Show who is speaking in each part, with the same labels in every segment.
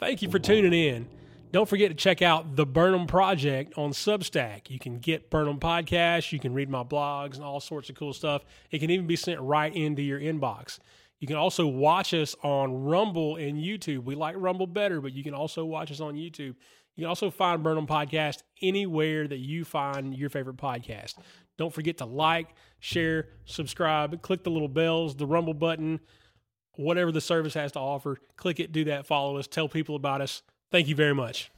Speaker 1: Thank you for tuning in. Don't forget to check out the Burnham Project on Substack. You can get Burnham podcasts, you can read my blogs and all sorts of cool stuff. It can even be sent right into your inbox. You can also watch us on Rumble and YouTube. We like Rumble better, but you can also watch us on YouTube. You can also find Burnham Podcast anywhere that you find your favorite podcast. Don't forget to like, share, subscribe, click the little bells, the Rumble button, whatever the service has to offer. Click it, do that, follow us, tell people about us. Thank you very much.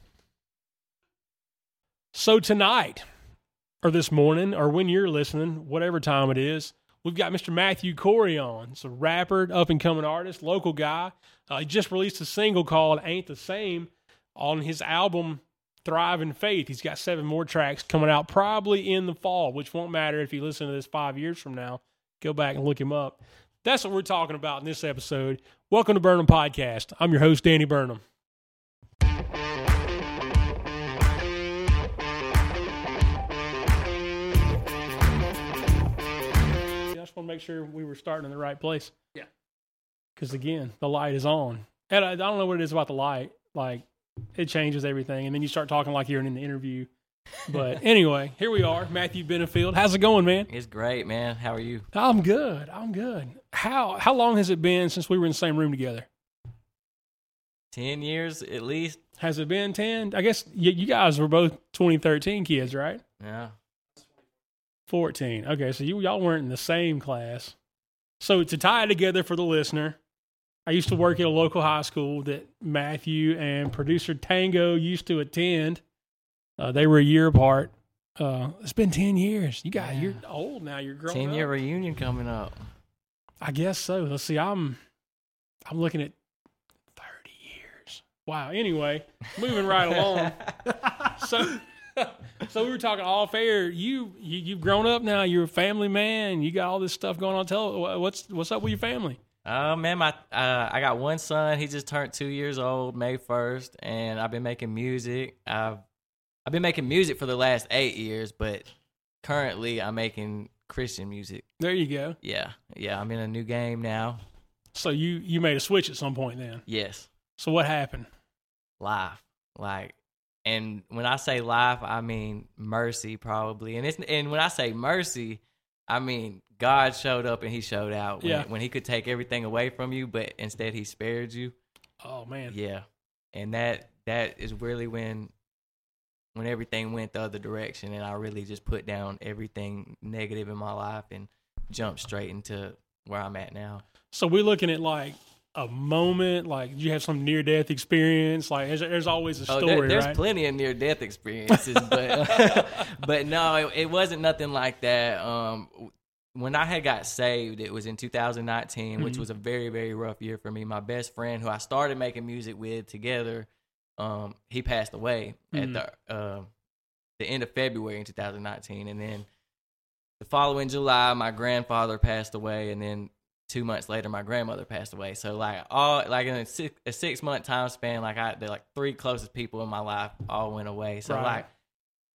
Speaker 1: So, tonight, or this morning, or when you're listening, whatever time it is, we've got Mr. Matthew Cory on. It's a rapper, up and coming artist, local guy. Uh, he just released a single called Ain't the Same on his album Thrive in Faith. He's got seven more tracks coming out probably in the fall, which won't matter if you listen to this five years from now. Go back and look him up. That's what we're talking about in this episode. Welcome to Burnham Podcast. I'm your host, Danny Burnham. I just want to make sure we were starting in the right place.
Speaker 2: Yeah.
Speaker 1: Because again, the light is on. And I, I don't know what it is about the light. Like, it changes everything. And then you start talking like you're in an interview. But anyway, here we are, Matthew Benefield. How's it going, man?
Speaker 2: It's great, man. How are you?
Speaker 1: I'm good. I'm good. How how long has it been since we were in the same room together?
Speaker 2: 10 years at least?
Speaker 1: Has it been 10? I guess you, you guys were both 2013 kids, right?
Speaker 2: Yeah.
Speaker 1: 14. Okay, so you y'all weren't in the same class. So to tie it together for the listener, I used to work at a local high school that Matthew and producer Tango used to attend. Uh, they were a year apart. Uh, it's been 10 years. You got
Speaker 2: Yeah.
Speaker 1: you're old now. You're growing
Speaker 2: 10 year
Speaker 1: up.
Speaker 2: reunion coming up.
Speaker 1: I guess so. Let's see. I'm I'm looking at 30 years. Wow. Anyway, moving right along. So so we were talking off air. You, you you've grown up now. You're a family man. You got all this stuff going on. Tell what's what's up with your family?
Speaker 2: Oh, man. My, uh, I got one son. He just turned two years old May 1st, and I've been making music. I've, I've been making music for the last eight years, but currently I'm making Christian music.
Speaker 1: There you go.
Speaker 2: Yeah. Yeah. I'm in a new game now.
Speaker 1: So you you made a switch at some point then.
Speaker 2: Yes.
Speaker 1: So what happened?
Speaker 2: life like and when i say life i mean mercy probably and it's and when i say mercy i mean god showed up and he showed out when,
Speaker 1: Yeah.
Speaker 2: when he could take everything away from you but instead he spared you
Speaker 1: Oh man.
Speaker 2: yeah and that that is really when when everything went the other direction and i really just put down everything negative in my life and jumped straight into where i'm at now
Speaker 1: So we're looking at like a moment. Like you have some near death experience. Like there's, there's always a
Speaker 2: Oh,
Speaker 1: story,
Speaker 2: there- there's
Speaker 1: right?
Speaker 2: plenty of near death experiences, but but no, it, it wasn't nothing like that. Um, when I had got saved, it was in 2019, which
Speaker 1: Mhm.
Speaker 2: was a very very rough year for me. My best friend, who I started making music with together, um, he passed away
Speaker 1: Mhm.
Speaker 2: at the uh, the end of February in 2019, and then the following July, my grandfather passed away, and then two months later, my grandmother passed away. So like all like in a six, a six month time span, like I the like three closest people in my life all went away. So
Speaker 1: Right.
Speaker 2: like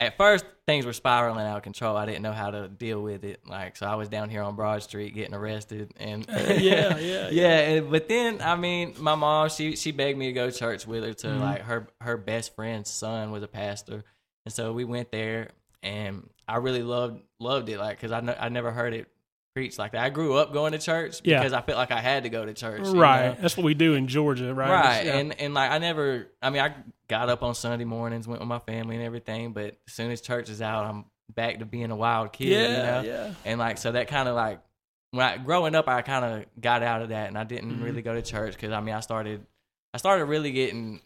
Speaker 2: at first things were spiraling out of control. I didn't know how to deal with it. Like so I was down here on Broad Street getting arrested and
Speaker 1: yeah, yeah,
Speaker 2: yeah. and- But then I mean, my mom she she begged me to go to church with her to
Speaker 1: Mhm.
Speaker 2: like her her best friend's son was a pastor, and so we went there and I really loved loved it like because I I never heard it preached like that. I grew up going to church
Speaker 1: Yeah.
Speaker 2: because I felt like I had to go to church.
Speaker 1: Right.
Speaker 2: know?
Speaker 1: That's what we do in Georgia, right?
Speaker 2: Right.
Speaker 1: Yeah.
Speaker 2: And and like I never I mean I got up on Sunday mornings, went with my family and everything, but as soon as church is out, I'm back to being a wild kid.
Speaker 1: yeah,
Speaker 2: you know?
Speaker 1: yeah.
Speaker 2: And like so that kind of like when I growing up, I kind of got out of that, and I didn't
Speaker 1: Mhm.
Speaker 2: really go to church because I mean I started I started really getting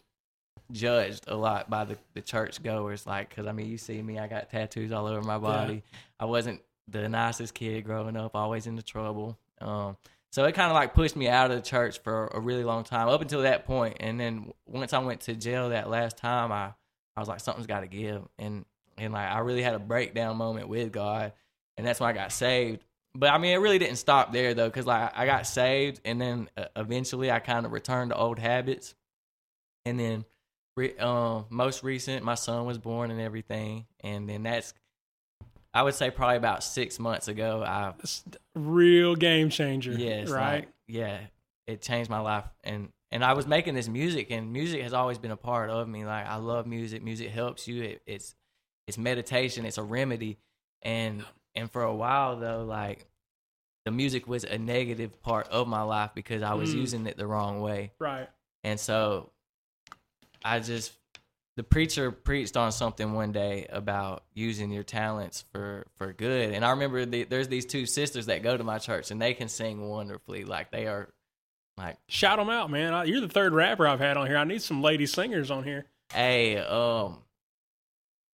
Speaker 2: judged a lot by the the church goers. Like because I mean you see me, I got tattoos all over my body. I wasn't the nicest kid growing up, always into trouble. Um, so it kind of like pushed me out of the church for a really long time up until that point. And then once I went to jail that last time, I I was like something's got to give, and and like I really had a breakdown moment with God, and that's when I got saved. But I mean, it really didn't stop there though, because like I got saved, and then uh, eventually I kind of returned to old habits, and then re- um, most recent, my son was born and everything, and then that's I would say probably about six months ago. I
Speaker 1: It's a real game changer.
Speaker 2: yes,
Speaker 1: Right.
Speaker 2: like, yeah, it changed my life, and and I was making this music, and music has always been a part of me. Like I love music. Music helps you. It, it's it's meditation. It's a remedy. And and for a while though, like the music was a negative part of my life because I was
Speaker 1: Mm.
Speaker 2: using it the wrong way.
Speaker 1: Right.
Speaker 2: And so I just the preacher preached on something one day about using your talents for for good. And I remember the, there's these two sisters that go to my church and they can sing wonderfully. Like they are like
Speaker 1: Shout them out, man. I, you're the third rapper I've had on here. I need some lady singers on here.
Speaker 2: Hey, um,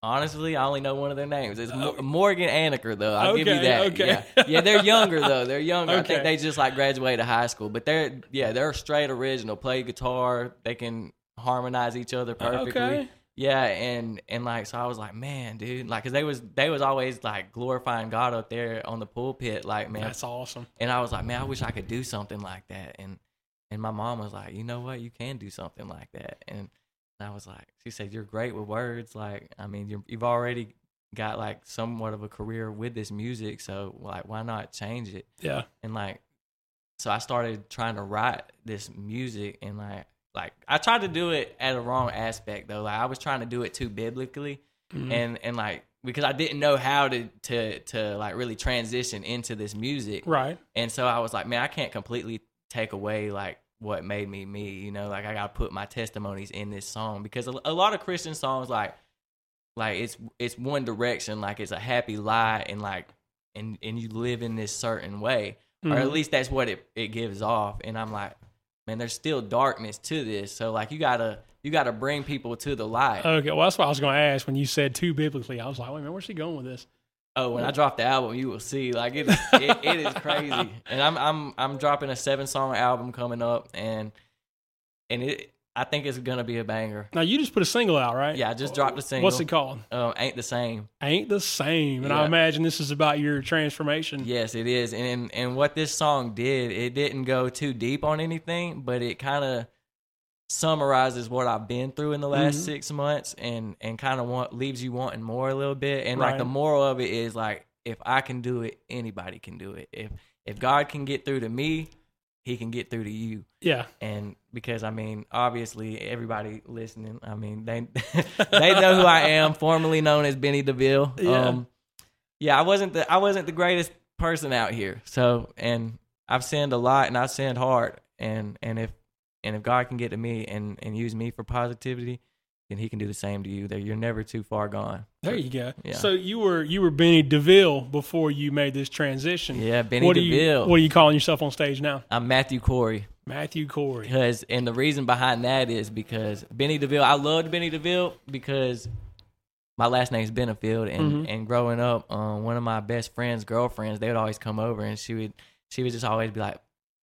Speaker 2: honestly, I only know one of their names. It's Mo- Morgan Anaker, though. I'll give you that.
Speaker 1: okay.
Speaker 2: Yeah. yeah, they're younger though. They're younger. I think they just like graduated high school, but they're yeah, they're straight original. Play guitar. They can harmonize each other uh, perfectly.
Speaker 1: Okay.
Speaker 2: Yeah, and and like so, I was like, man, dude, like, cause they was they was always like glorifying God up there on the pulpit, like, man,
Speaker 1: That's awesome.
Speaker 2: and I was like, man, I wish I could do something like that. And and my mom was like, you know what, you can do something like that. And I was like, she said, you're great with words. Like, I mean, you're, you've already got like somewhat of a career with this music, so like, why not change it?
Speaker 1: Yeah.
Speaker 2: And like, so I started trying to write this music, and like, like I tried to do it at a wrong aspect though. Like, I was trying to do it too biblically
Speaker 1: Mhm.
Speaker 2: and and like because I didn't know how to to to like really transition into this music,
Speaker 1: right.
Speaker 2: and so I was like, man, I can't completely take away like what made me me, you know, like I got to put my testimonies in this song because a, a lot of Christian songs like like it's it's one direction, like it's a happy lie and like and and you live in this certain way, or at
Speaker 1: Mhm.
Speaker 2: least that's what it it gives off, and I'm like, man, there's still darkness to this, so like you gotta you gotta bring people to the light.
Speaker 1: Okay. Well, that's what I was to ask when you said too biblically. I was like, wait a minute, where's she going with this?
Speaker 2: Oh, when I drop the album, you will see. Like it, it, it is crazy. And I'm I'm I'm dropping a seven song album coming up, and and it I think it's gonna be a banger.
Speaker 1: Now, you just put a single out, right?
Speaker 2: Yeah, I just dropped a single.
Speaker 1: What's it called?
Speaker 2: Um, ain't the same.
Speaker 1: Ain't the same. And I imagine this is about your transformation.
Speaker 2: Yes, it is. And and what this song did, it didn't go too deep on anything, but it kind of summarizes what I've been through in the last
Speaker 1: Mhm.
Speaker 2: six months, and and kind of want leaves you wanting more a little bit. And like the moral of it is like, if I can do it, anybody can do it. If if God can get through to me, He can get through to you.
Speaker 1: Yeah.
Speaker 2: And because I mean, obviously, everybody listening, I mean, they they know who I am, formerly known as Benny DeVille.
Speaker 1: Yeah.
Speaker 2: Um, yeah, I wasn't the I wasn't the greatest person out here. So, and I've sinned a lot, and I've sinned hard. And and if and if God can get to me and and use me for positivity, then He can do the same to you. That you're never too far gone.
Speaker 1: There you go.
Speaker 2: Yeah.
Speaker 1: So you were you were Benny DeVille before you made this transition.
Speaker 2: Yeah, Benny
Speaker 1: what are
Speaker 2: DeVille.
Speaker 1: You, what are you calling yourself on stage now?
Speaker 2: I'm Matthew Cory.
Speaker 1: Matthew Cory.
Speaker 2: Because and the reason behind that is because Benny DeVille. I loved Benny DeVille because my last name's Benefield, and
Speaker 1: Mhm.
Speaker 2: and growing up, um, one of my best friends' girlfriends, they would always come over, and she would she would just always be like.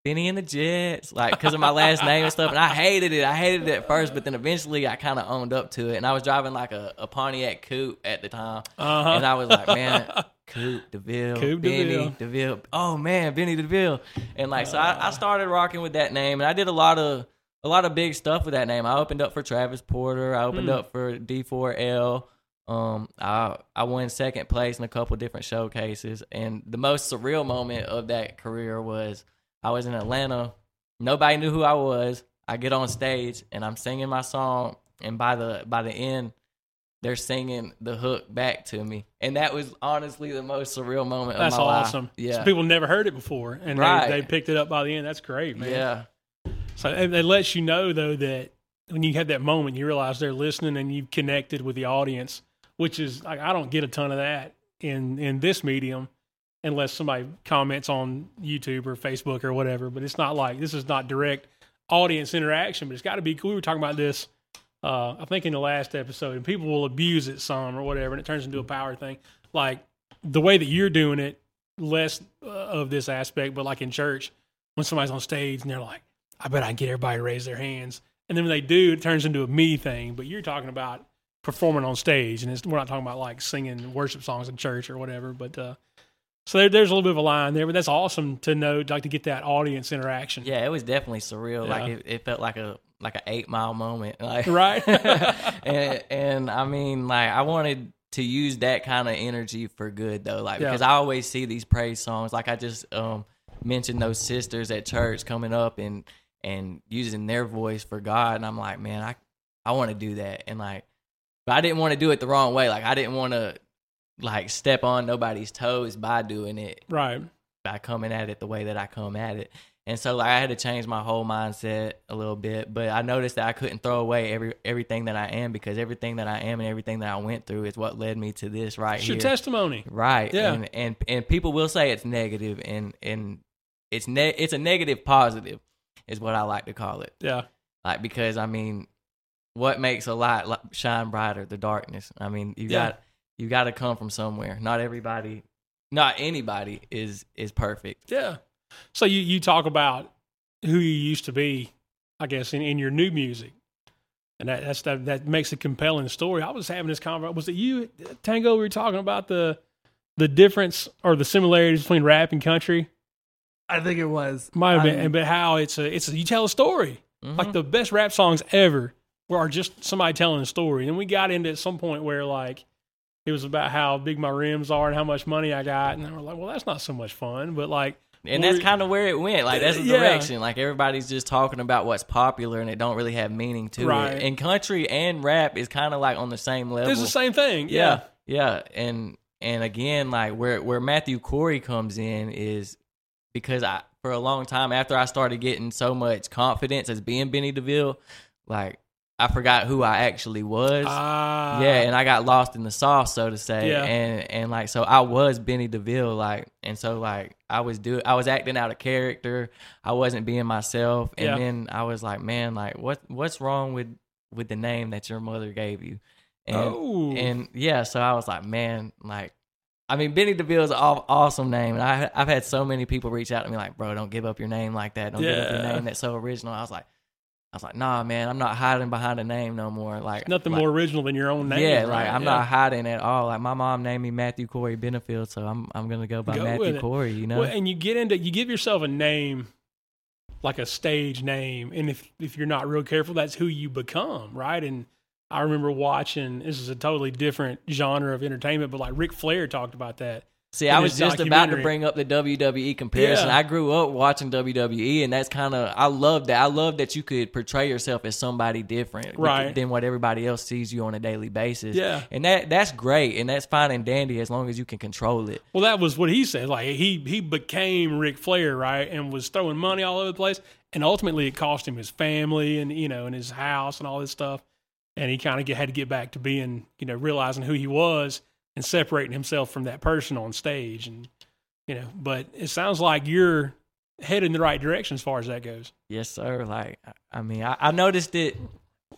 Speaker 2: Benny and the Jets, like because of my last name and stuff, and I hated it. I hated it at first, but then eventually I kind of owned up to it. And I was driving like a, a Pontiac Coupe at the time,
Speaker 1: Uh-huh.
Speaker 2: and I was like, man, Coupe DeVille,
Speaker 1: Coupe
Speaker 2: Benny
Speaker 1: DeVille.
Speaker 2: DeVille. Oh man, Benny DeVille. And like, so I, I started rocking with that name, and I did a lot of a lot of big stuff with that name. I opened up for Travis Porter. I opened
Speaker 1: Hmm.
Speaker 2: up for D4L. Um, I I won second place in a couple different showcases, and the most surreal moment of that career was I was in Atlanta. Nobody knew who I was. I get on stage and I'm singing my song, and by the by the end, they're singing the hook back to me, and that was honestly the most surreal moment
Speaker 1: That's
Speaker 2: of my life.
Speaker 1: awesome.
Speaker 2: Yeah,
Speaker 1: Some people never heard it before, and
Speaker 2: Right.
Speaker 1: they, they picked it up by the end. That's great, man.
Speaker 2: yeah,
Speaker 1: So it, it lets you know though that when you have that moment, you realize they're listening and you've connected with the audience, which is like I don't get a ton of that in in this medium unless somebody comments on YouTube or Facebook or whatever. But it's not like this is not direct audience interaction, but it's got to be cool. We were talking about this, uh, I think in the last episode, and people will abuse it some or whatever, and it turns into a power thing. Like the way that you're doing it, less uh, of this aspect, but like in church, when somebody's on stage and they're like, I bet I can get everybody to raise their hands. And then when they do, it turns into a me thing. But you're talking about performing on stage, and we're not talking about like singing worship songs in church or whatever. But uh, so there, there's a little bit of a line there, but that's awesome to know, like to get that audience interaction.
Speaker 2: yeah. It was definitely surreal. Like it, it felt like a like an eight mile moment. Like
Speaker 1: Right.
Speaker 2: and and I mean, like I wanted to use that kind of energy for good though, like
Speaker 1: Yeah.
Speaker 2: because I always see these praise songs. Like I just um mentioned those sisters at church coming up and and using their voice for God. And I'm like, man, I I want to do that. And like, but I didn't want to do it the wrong way. Like I didn't want to like step on nobody's toes by doing it
Speaker 1: Right.
Speaker 2: by coming at it the way that I come at it. And so like I had to change my whole mindset a little bit, but I noticed that I couldn't throw away every everything that I am because everything that I am and everything that I went through is what led me to this right
Speaker 1: It's
Speaker 2: here.
Speaker 1: your testimony.
Speaker 2: right.
Speaker 1: Yeah.
Speaker 2: And and and people will say it's negative and and it's ne- it's a negative positive is what I like to call it.
Speaker 1: Yeah.
Speaker 2: Like because I mean what makes a light shine brighter the darkness. I mean, you
Speaker 1: Yeah.
Speaker 2: got you got to come from somewhere. Not everybody not anybody is is perfect.
Speaker 1: Yeah. So you, you talk about who you used to be, I guess, in, in your new music. And that that's that, that makes a compelling story. I was having this conversation. Was it you, Tango? We were talking about the the difference or the similarities between rap and country.
Speaker 3: I think it was.
Speaker 1: Might have been,
Speaker 3: I'm-
Speaker 1: but how it's a it's a, you tell a story.
Speaker 2: Mhm.
Speaker 1: Like the best rap songs ever were are just somebody telling a story. And we got into at some point where like it was about how big my rims are and how much money I got, and they were like, well, that's not so much fun. But like,
Speaker 2: and that's kind of where it went. Like that's the
Speaker 1: Yeah.
Speaker 2: direction. Like everybody's just talking about what's popular, and it don't really have meaning to
Speaker 1: Right.
Speaker 2: it. And country and rap is kind of like on the same level.
Speaker 1: it's the same thing.
Speaker 2: yeah, yeah. And and again, like where where Matthew Cory comes in is because I for a long time after I started getting so much confidence as being Benny DeVille, like I forgot who I actually was.
Speaker 1: Ah,
Speaker 2: yeah, and I got lost in the sauce, so to say.
Speaker 1: Yeah.
Speaker 2: And and like so I was Benny DeVille, like and so like I was do I was acting out of character. I wasn't being myself. And
Speaker 1: Yeah.
Speaker 2: then I was like, Man, like what what's wrong with with the name that your mother gave you? And
Speaker 1: oh,
Speaker 2: and yeah, so I was like, man, like I mean, Benny DeVille is an awesome name, and I I've had so many people reach out to me like, bro, don't give up your name like that. Don't give up your
Speaker 1: Yeah.
Speaker 2: name that's so original. I was like, I was like, nah, man, I'm not hiding behind a name no more. Like
Speaker 1: nothing
Speaker 2: like,
Speaker 1: more original than your own name.
Speaker 2: yeah,
Speaker 1: right?
Speaker 2: like I'm
Speaker 1: Yeah.
Speaker 2: not hiding at all. Like my mom named me Matthew Cory Benefield, so I'm I'm gonna go by
Speaker 1: Go
Speaker 2: Matthew. Cory. You know,
Speaker 1: Well, and you get into you give yourself a name, like a stage name, and if if you're not real careful, that's who you become, right? And I remember watching. This is a totally different genre of entertainment, but like Ric Flair talked about that.
Speaker 2: See, I was just about to bring up the WWE comparison.
Speaker 1: Yeah.
Speaker 2: I grew up watching WWE, and that's kind of I love that. I love that you could portray yourself as somebody different,
Speaker 1: Right.
Speaker 2: than what everybody else sees you on a daily basis.
Speaker 1: Yeah.
Speaker 2: and that that's great, and that's fine and dandy as long as you can control it.
Speaker 1: Well, that was what he said. Like he he became Ric Flair, right, and was throwing money all over the place, and ultimately it cost him his family and you know and his house and all this stuff, and he kind of had to get back to being you know realizing who he was and separating himself from that person on stage, and you know. But it sounds like you're headed in the right direction as far as that goes.
Speaker 2: Yes, sir. Like I- mean, I, I noticed it.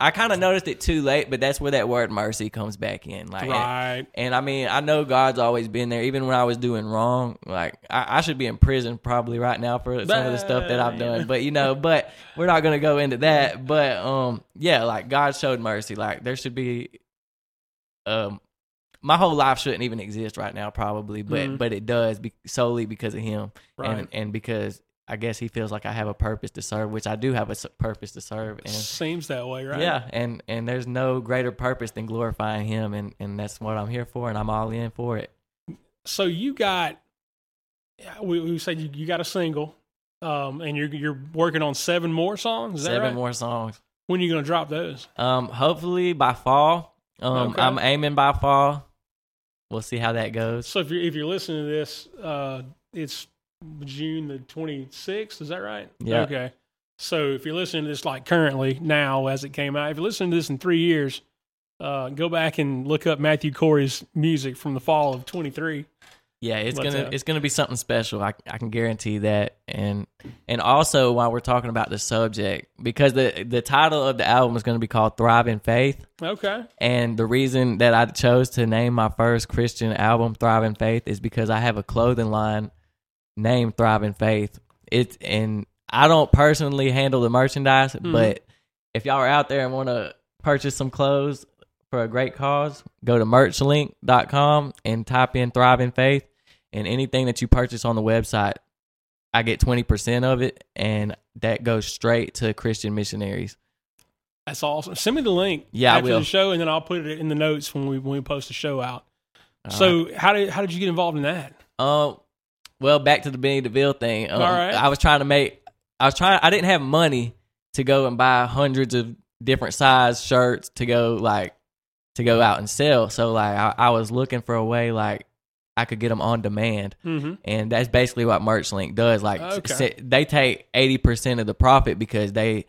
Speaker 2: I kind of noticed it too late, but that's where that word mercy comes back in. Like, and-
Speaker 1: Right.
Speaker 2: And I mean, I know God's always been there, even when I was doing wrong. Like, I, I should be in prison probably right now for some of the stuff that I've done. But you know, but we're not gonna go into that. But um, yeah, like God showed mercy. Like there should be, um, my whole life shouldn't even exist right now, probably, but
Speaker 1: Mhm.
Speaker 2: but it does be, solely because of Him,
Speaker 1: Right.
Speaker 2: and and because I guess He feels like I have a purpose to serve, which I do have a purpose to serve, and
Speaker 1: Seems that way, right?
Speaker 2: yeah, and and there's no greater purpose than glorifying Him, and and that's what I'm here for, and I'm all in for it.
Speaker 1: So you got, we, we said you, you got a single, um, and you're you're working on seven more songs. Is that
Speaker 2: Seven
Speaker 1: right?
Speaker 2: more songs.
Speaker 1: When are you going to drop those?
Speaker 2: Um, hopefully by fall. Um,
Speaker 1: Okay.
Speaker 2: I'm aiming by fall. We'll see how that goes.
Speaker 1: So if you're if you're listening to this, uh, it's June the 26th. Is that right?
Speaker 2: Yeah.
Speaker 1: Okay. So if you're listening to this like currently now as it came out, if you're listening to this in three years, uh, go back and look up Matthew Cory's music from the fall of 23.
Speaker 2: Yeah, it's gonna
Speaker 1: uh,
Speaker 2: it's gonna be something special. I I can guarantee that. And and also while we're talking about the subject, because the the title of the album is gonna be called Thrive in Faith.
Speaker 1: Okay.
Speaker 2: And the reason that I chose to name my first Christian album Thrive in Faith is because I have a clothing line named Thrive in Faith. It's and I don't personally handle the merchandise,
Speaker 1: Mhm.
Speaker 2: but if y'all are out there and want to purchase some clothes for a great cause, go to merchlink.com and type in Thrive in Faith and anything that you purchase on the website, I get 20% of it and that goes straight to Christian missionaries.
Speaker 1: That's awesome. Send me the link
Speaker 2: Yeah, I
Speaker 1: after
Speaker 2: will.
Speaker 1: the show, and then I'll put it in the notes when we when we post the show out.
Speaker 2: All
Speaker 1: so how did how did you get involved in that?
Speaker 2: Um, well, back to the Benny DeVille thing. Um,
Speaker 1: All right.
Speaker 2: I was trying to make I was trying. I didn't have money to go and buy hundreds of different size shirts to go like to go out and sell. So like I, I was looking for a way like I could get them on demand,
Speaker 1: Mm-hmm.
Speaker 2: and that's basically what MerchLink does. Like
Speaker 1: Okay.
Speaker 2: they take eighty percent of the profit because they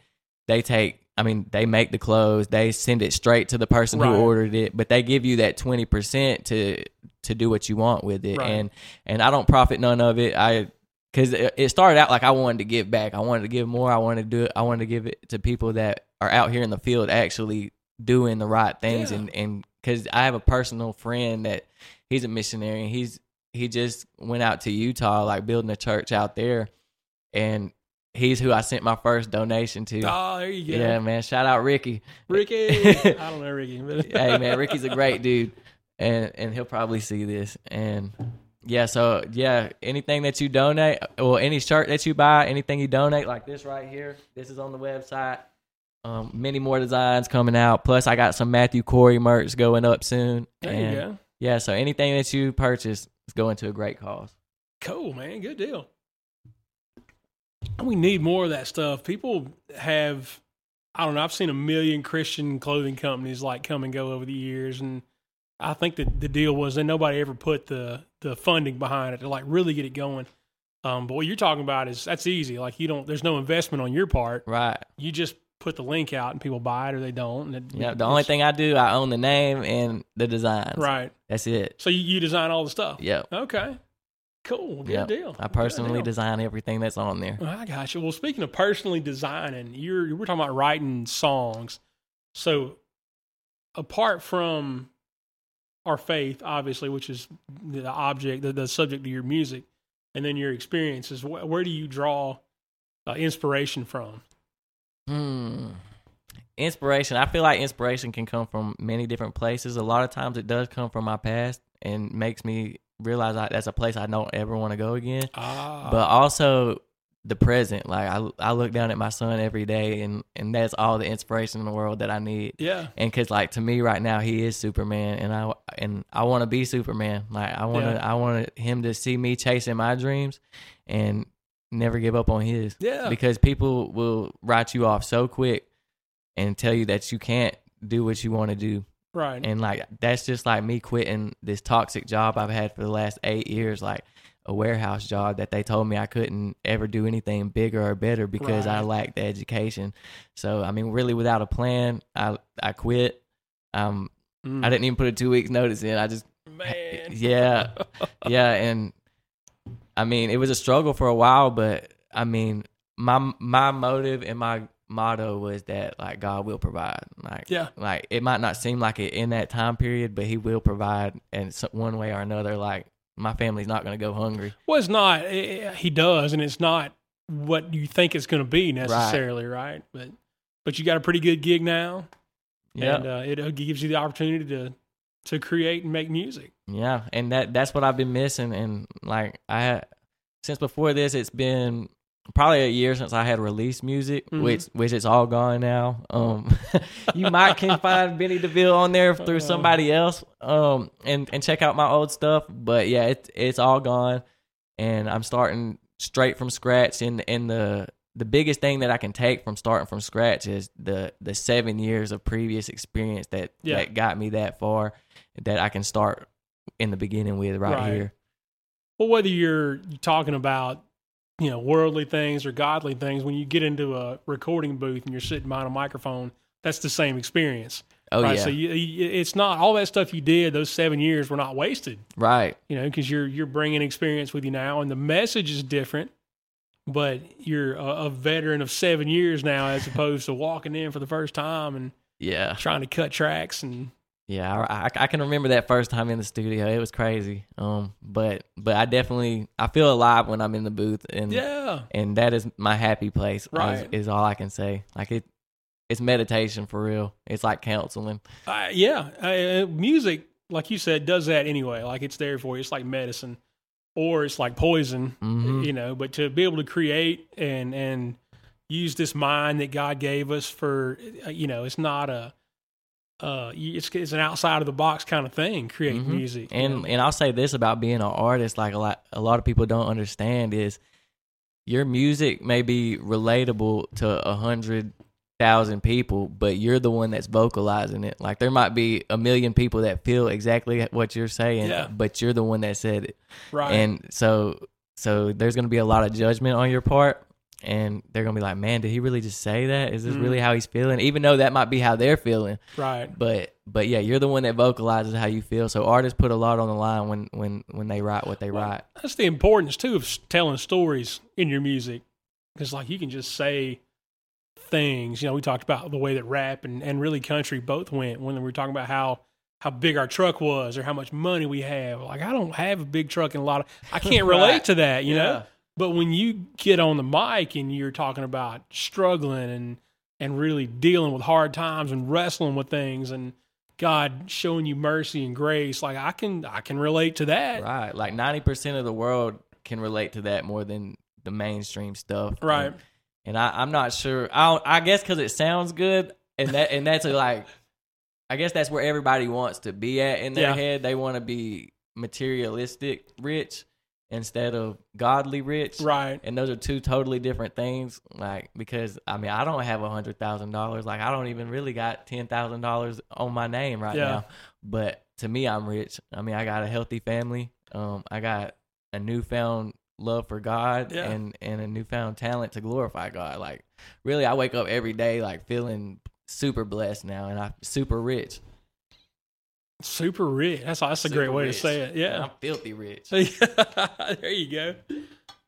Speaker 2: they take. I mean, they make the clothes, they send it straight to the person
Speaker 1: Right.
Speaker 2: who ordered it, but they give you that twenty percent to to do what you want with it.
Speaker 1: Right.
Speaker 2: And and I don't profit none of it. I because it it started out like I wanted to give back. I wanted to give more. I wanted to do it. I wanted to give it to people that are out here in the field actually doing the right things.
Speaker 1: Yeah.
Speaker 2: And and because I have a personal friend that he's a missionary. And he's he just went out to Utah, like building a church out there, and he's who I sent my first donation to.
Speaker 1: Oh, there you go.
Speaker 2: yeah, man! Shout out Ricky.
Speaker 1: Ricky. I don't know Ricky, but
Speaker 2: hey man, Ricky's a great dude, and and he'll probably see this. And yeah, so yeah, anything that you donate, or any shirt that you buy, anything you donate, like this right here, this is on the website. Um, many more designs coming out. Plus, I got some Matthew Cory merch going up soon.
Speaker 1: There
Speaker 2: and
Speaker 1: you go.
Speaker 2: Yeah, so anything that you purchase is going to a great cause.
Speaker 1: Cool, man. Good deal. We need more of that stuff. People have, I don't know, I've seen a million Christian clothing companies like come and go over the years. And I think that the deal was that nobody ever put the, the funding behind it to like really get it going. Um, but what you're talking about is that's easy. Like you don't, there's no investment on your part.
Speaker 2: Right.
Speaker 1: You just put the link out and people buy it or they don't. And it,
Speaker 2: Yeah. The only thing I do, I own the name and the designs.
Speaker 1: right.
Speaker 2: That's it.
Speaker 1: So you, you design all the stuff.
Speaker 2: Yeah.
Speaker 1: Okay. Cool. Good
Speaker 2: Yep.
Speaker 1: deal.
Speaker 2: I personally
Speaker 1: deal.
Speaker 2: design everything that's on there.
Speaker 1: I got you. Well, speaking of personally designing, you're we're talking about writing songs. So, apart from our faith, obviously, which is the object, the, the subject of your music, and then your experiences, wh- where do you draw uh, inspiration from?
Speaker 2: Hmm. Inspiration. I feel like inspiration can come from many different places. A lot of times it does come from my past and makes me realize I, that's a place I don't ever want to go again.
Speaker 1: Ah,
Speaker 2: But also the present. Like I, I look down at my son every day and, and that's all the inspiration in the world that I need.
Speaker 1: yeah,
Speaker 2: And cause like to me right now he is Superman and I and I want to be Superman. Like I want to
Speaker 1: Yeah.
Speaker 2: I want him to see me chasing my dreams and never give up on his.
Speaker 1: Yeah,
Speaker 2: because people will write you off so quick and tell you that you can't do what you want to do.
Speaker 1: Right.
Speaker 2: and like that's just like me quitting this toxic job i've had for the last eight years like a warehouse job that they told me i couldn't ever do anything bigger or better because i lacked the education. So i mean really without a plan i i quit. Um
Speaker 1: Mm.
Speaker 2: i didn't even put a two weeks notice in. I just
Speaker 1: man,
Speaker 2: yeah. Yeah and i mean it was a struggle for a while but i mean my my motive and my motto was that like god will provide like
Speaker 1: Yeah.
Speaker 2: like it might not seem like it in that time period but he will provide in some, one way or another like my family's not going to go hungry
Speaker 1: Well, it's not. eh, He does, and it's not what you think it's going to be necessarily, right. But but you got a pretty good gig now,
Speaker 2: yeah
Speaker 1: and uh, it uh, gives you the opportunity to to create and make music.
Speaker 2: yeah and that that's what i've been missing and like i had since before this it's been probably a year since I had released music,
Speaker 1: Mhm.
Speaker 2: which which it's all gone now. Um, you might can find Benny DeVille on there through
Speaker 1: Uh.
Speaker 2: somebody else. Um, and and check out my old stuff. But yeah, it's it's all gone, and I'm starting straight from scratch. in in the the biggest thing that I can take from starting from scratch is the the seven years of previous experience that
Speaker 1: Yeah.
Speaker 2: that got me that far that I can start in the beginning with right,
Speaker 1: Right.
Speaker 2: here.
Speaker 1: Well, whether you're talking about you know worldly things or godly things, when you get into a recording booth and you're sitting behind a microphone, that's the same experience.
Speaker 2: Oh
Speaker 1: right?
Speaker 2: yeah,
Speaker 1: So you, you, it's not all that stuff you did. Those seven years were not wasted.
Speaker 2: right.
Speaker 1: you know, because you're you're bringing experience with you now, and the message is different. But you're a, a veteran of seven years now, as opposed to walking in for the first time and
Speaker 2: Yeah.
Speaker 1: trying to cut tracks. And
Speaker 2: Yeah, I, I, can remember that first time in the studio. It was crazy. Um, but but I definitely I feel alive when I'm in the booth, and
Speaker 1: yeah,
Speaker 2: and that is my happy place. is-
Speaker 1: Right.
Speaker 2: is, all I can say. Like it, it's meditation for real. It's like counseling.
Speaker 1: I, yeah, uh, music, like you said, does that anyway. Like it's there for you. It's like medicine, or it's like poison.
Speaker 2: Mhm.
Speaker 1: You know, but to be able to create and and use this mind that God gave us for, uh, you know, it's not a. Uh, it's it's an outside of the box kind of thing. Creating
Speaker 2: Mhm.
Speaker 1: music,
Speaker 2: And and I'll say this about being an artist, like a lot a lot of people don't understand is your music may be relatable to a hundred thousand people, but you're the one that's vocalizing it. Like there might be a million people that feel exactly what you're saying,
Speaker 1: Yeah.
Speaker 2: but you're the one that said it.
Speaker 1: Right.
Speaker 2: And so so there's gonna be a lot of judgment on your part. And they're gonna be like, "Man, did he really just say that? Is this
Speaker 1: Mm.
Speaker 2: really how he's feeling?" Even though that might be how they're feeling,
Speaker 1: right.
Speaker 2: but but yeah, you're the one that vocalizes how you feel. So artists put a lot on the line when when when they write what they write.
Speaker 1: That's the importance too of telling stories in your music, because like you can just say things. You know, we talked about the way that rap and, and really country both went when we were talking about how how big our truck was or how much money we have. Like I don't have a big truck and a lot of I can't relate
Speaker 2: Right.
Speaker 1: to that. You know, but when you get on the mic and you're talking about struggling and and really dealing with hard times and wrestling with things and God showing you mercy and grace, like I can I can relate to that.
Speaker 2: Right. Like ninety percent of the world can relate to that more than the mainstream stuff.
Speaker 1: Right.
Speaker 2: And, and I, I'm not sure. I I guess because it sounds good, and that and that's a, like, I guess that's where everybody wants to be at in their
Speaker 1: Yeah.
Speaker 2: head. They want to be materialistic rich instead of godly rich.
Speaker 1: Right.
Speaker 2: And those are two totally different things. Like because I mean I don't have a hundred thousand dollars. Like I don't even really got ten thousand dollars on my name right
Speaker 1: Yeah.
Speaker 2: now. But to me, I'm rich. I mean I got a healthy family. Um, I got a newfound love for God
Speaker 1: Yeah.
Speaker 2: and and a newfound talent to glorify God. Like really, I wake up every day like feeling super blessed now, and I'm super rich.
Speaker 1: Super rich. That's that's a
Speaker 2: Super
Speaker 1: great way
Speaker 2: rich.
Speaker 1: to say it.
Speaker 2: And
Speaker 1: Yeah.
Speaker 2: I'm filthy rich.
Speaker 1: there you go.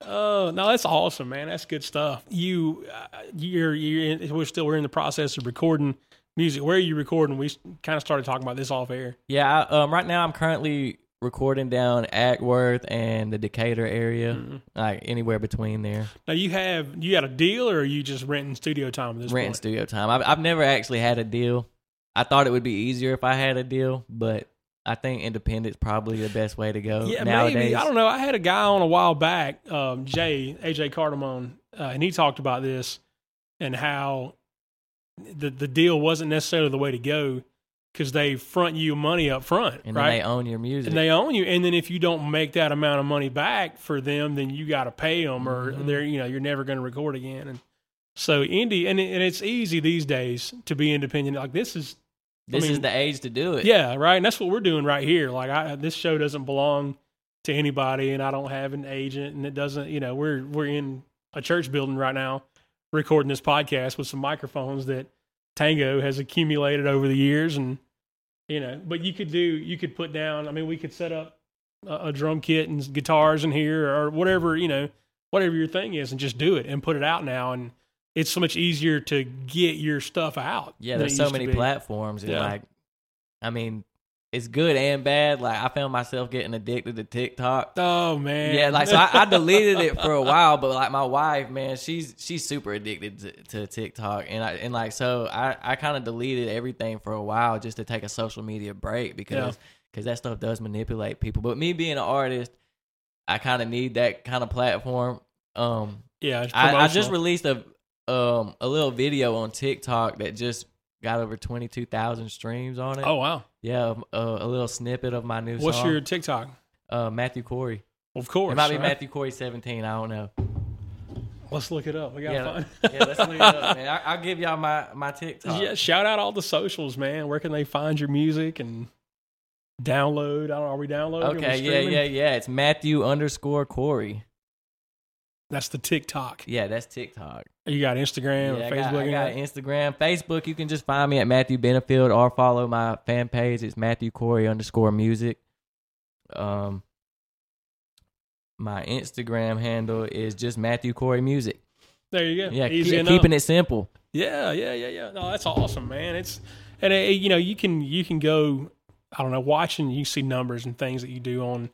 Speaker 1: Oh no, that's awesome, man. That's good stuff. You, uh, you're you're in, we're still we're in the process of recording music. Where are you recording? We kind of started talking about this off air.
Speaker 2: Yeah, I, um, right now I'm currently recording down Acworth and the Decatur area,
Speaker 1: Mm-hmm.
Speaker 2: like anywhere between there.
Speaker 1: Now you have you got a deal, or are you just renting studio time at this
Speaker 2: Renting
Speaker 1: point?
Speaker 2: studio time. I've, I've never actually had a deal. I thought it would be easier if I had a deal, but I think independent's probably the best way to go
Speaker 1: Yeah,
Speaker 2: nowadays.
Speaker 1: maybe. I don't know. I had a guy on a while back, um, Jay AJ Cardamone, uh, and he talked about this and how the the deal wasn't necessarily the way to go because they front you money up front,
Speaker 2: And
Speaker 1: right?
Speaker 2: they own your music.
Speaker 1: and they own you. And then if you don't make that amount of money back for them, then you got to pay them, or
Speaker 2: Mhm.
Speaker 1: they're you know you're never going to record again. And so indie, and it, and it's easy these days to be independent. Like this is
Speaker 2: this
Speaker 1: mean,
Speaker 2: is the age to do it.
Speaker 1: yeah, right. And that's what we're doing right here. Like I, this show doesn't belong to anybody, and I don't have an agent, and it doesn't. You know, we're we're in a church building right now, recording this podcast with some microphones that Tango has accumulated over the years, and you know. But you could do, you could put down. I mean, we could set up a, a drum kit and guitars in here, or whatever you know, whatever your thing is, and just do it and put it out now. And it's so much easier to get your stuff out.
Speaker 2: Yeah, there's so many platforms, and
Speaker 1: Yeah.
Speaker 2: like, I mean, it's good and bad. Like, I found myself getting addicted to TikTok.
Speaker 1: Oh man,
Speaker 2: Yeah, like so I, I deleted it for a while, but like my wife, man, she's she's super addicted to, to TikTok, and I and like so I I kind of deleted everything for a while just to take a social media break because because that stuff does manipulate people. But me being an artist, I kind of need that kind of platform. Um,
Speaker 1: yeah.
Speaker 2: I, I just released a um a little video on TikTok that just got over twenty two thousand streams on it.
Speaker 1: Oh wow!
Speaker 2: Yeah, a, a little snippet of my new song.
Speaker 1: What's
Speaker 2: song.
Speaker 1: your TikTok?
Speaker 2: uh Matthew Cory?
Speaker 1: Of course,
Speaker 2: It might be
Speaker 1: right?
Speaker 2: Matthew Cory seventeen. I don't know.
Speaker 1: Let's look it up. We got
Speaker 2: Yeah,
Speaker 1: find.
Speaker 2: yeah, let's look it up, man. I, I'll give y'all my my TikTok.
Speaker 1: yeah, shout out all the socials, man. Where can they find your music and download? I don't know. Are we downloading? Are we
Speaker 2: Okay, yeah, yeah, yeah. It's Matthew underscore Cory.
Speaker 1: That's the TikTok.
Speaker 2: Yeah, that's TikTok.
Speaker 1: You got Instagram
Speaker 2: yeah,
Speaker 1: or
Speaker 2: I
Speaker 1: Facebook.
Speaker 2: got, I got? Instagram, Facebook. You can just find me at Matthew Benefield or follow my fan page. It's Matthew Cory underscore music. Um, my Instagram handle is just Matthew Cory music.
Speaker 1: There you go.
Speaker 2: Yeah,
Speaker 1: Easy
Speaker 2: keep, keeping it simple.
Speaker 1: Yeah, yeah, yeah, yeah. No, that's awesome, man. It's and uh, you know you can you can go. I don't know, watching you see numbers and things that you do on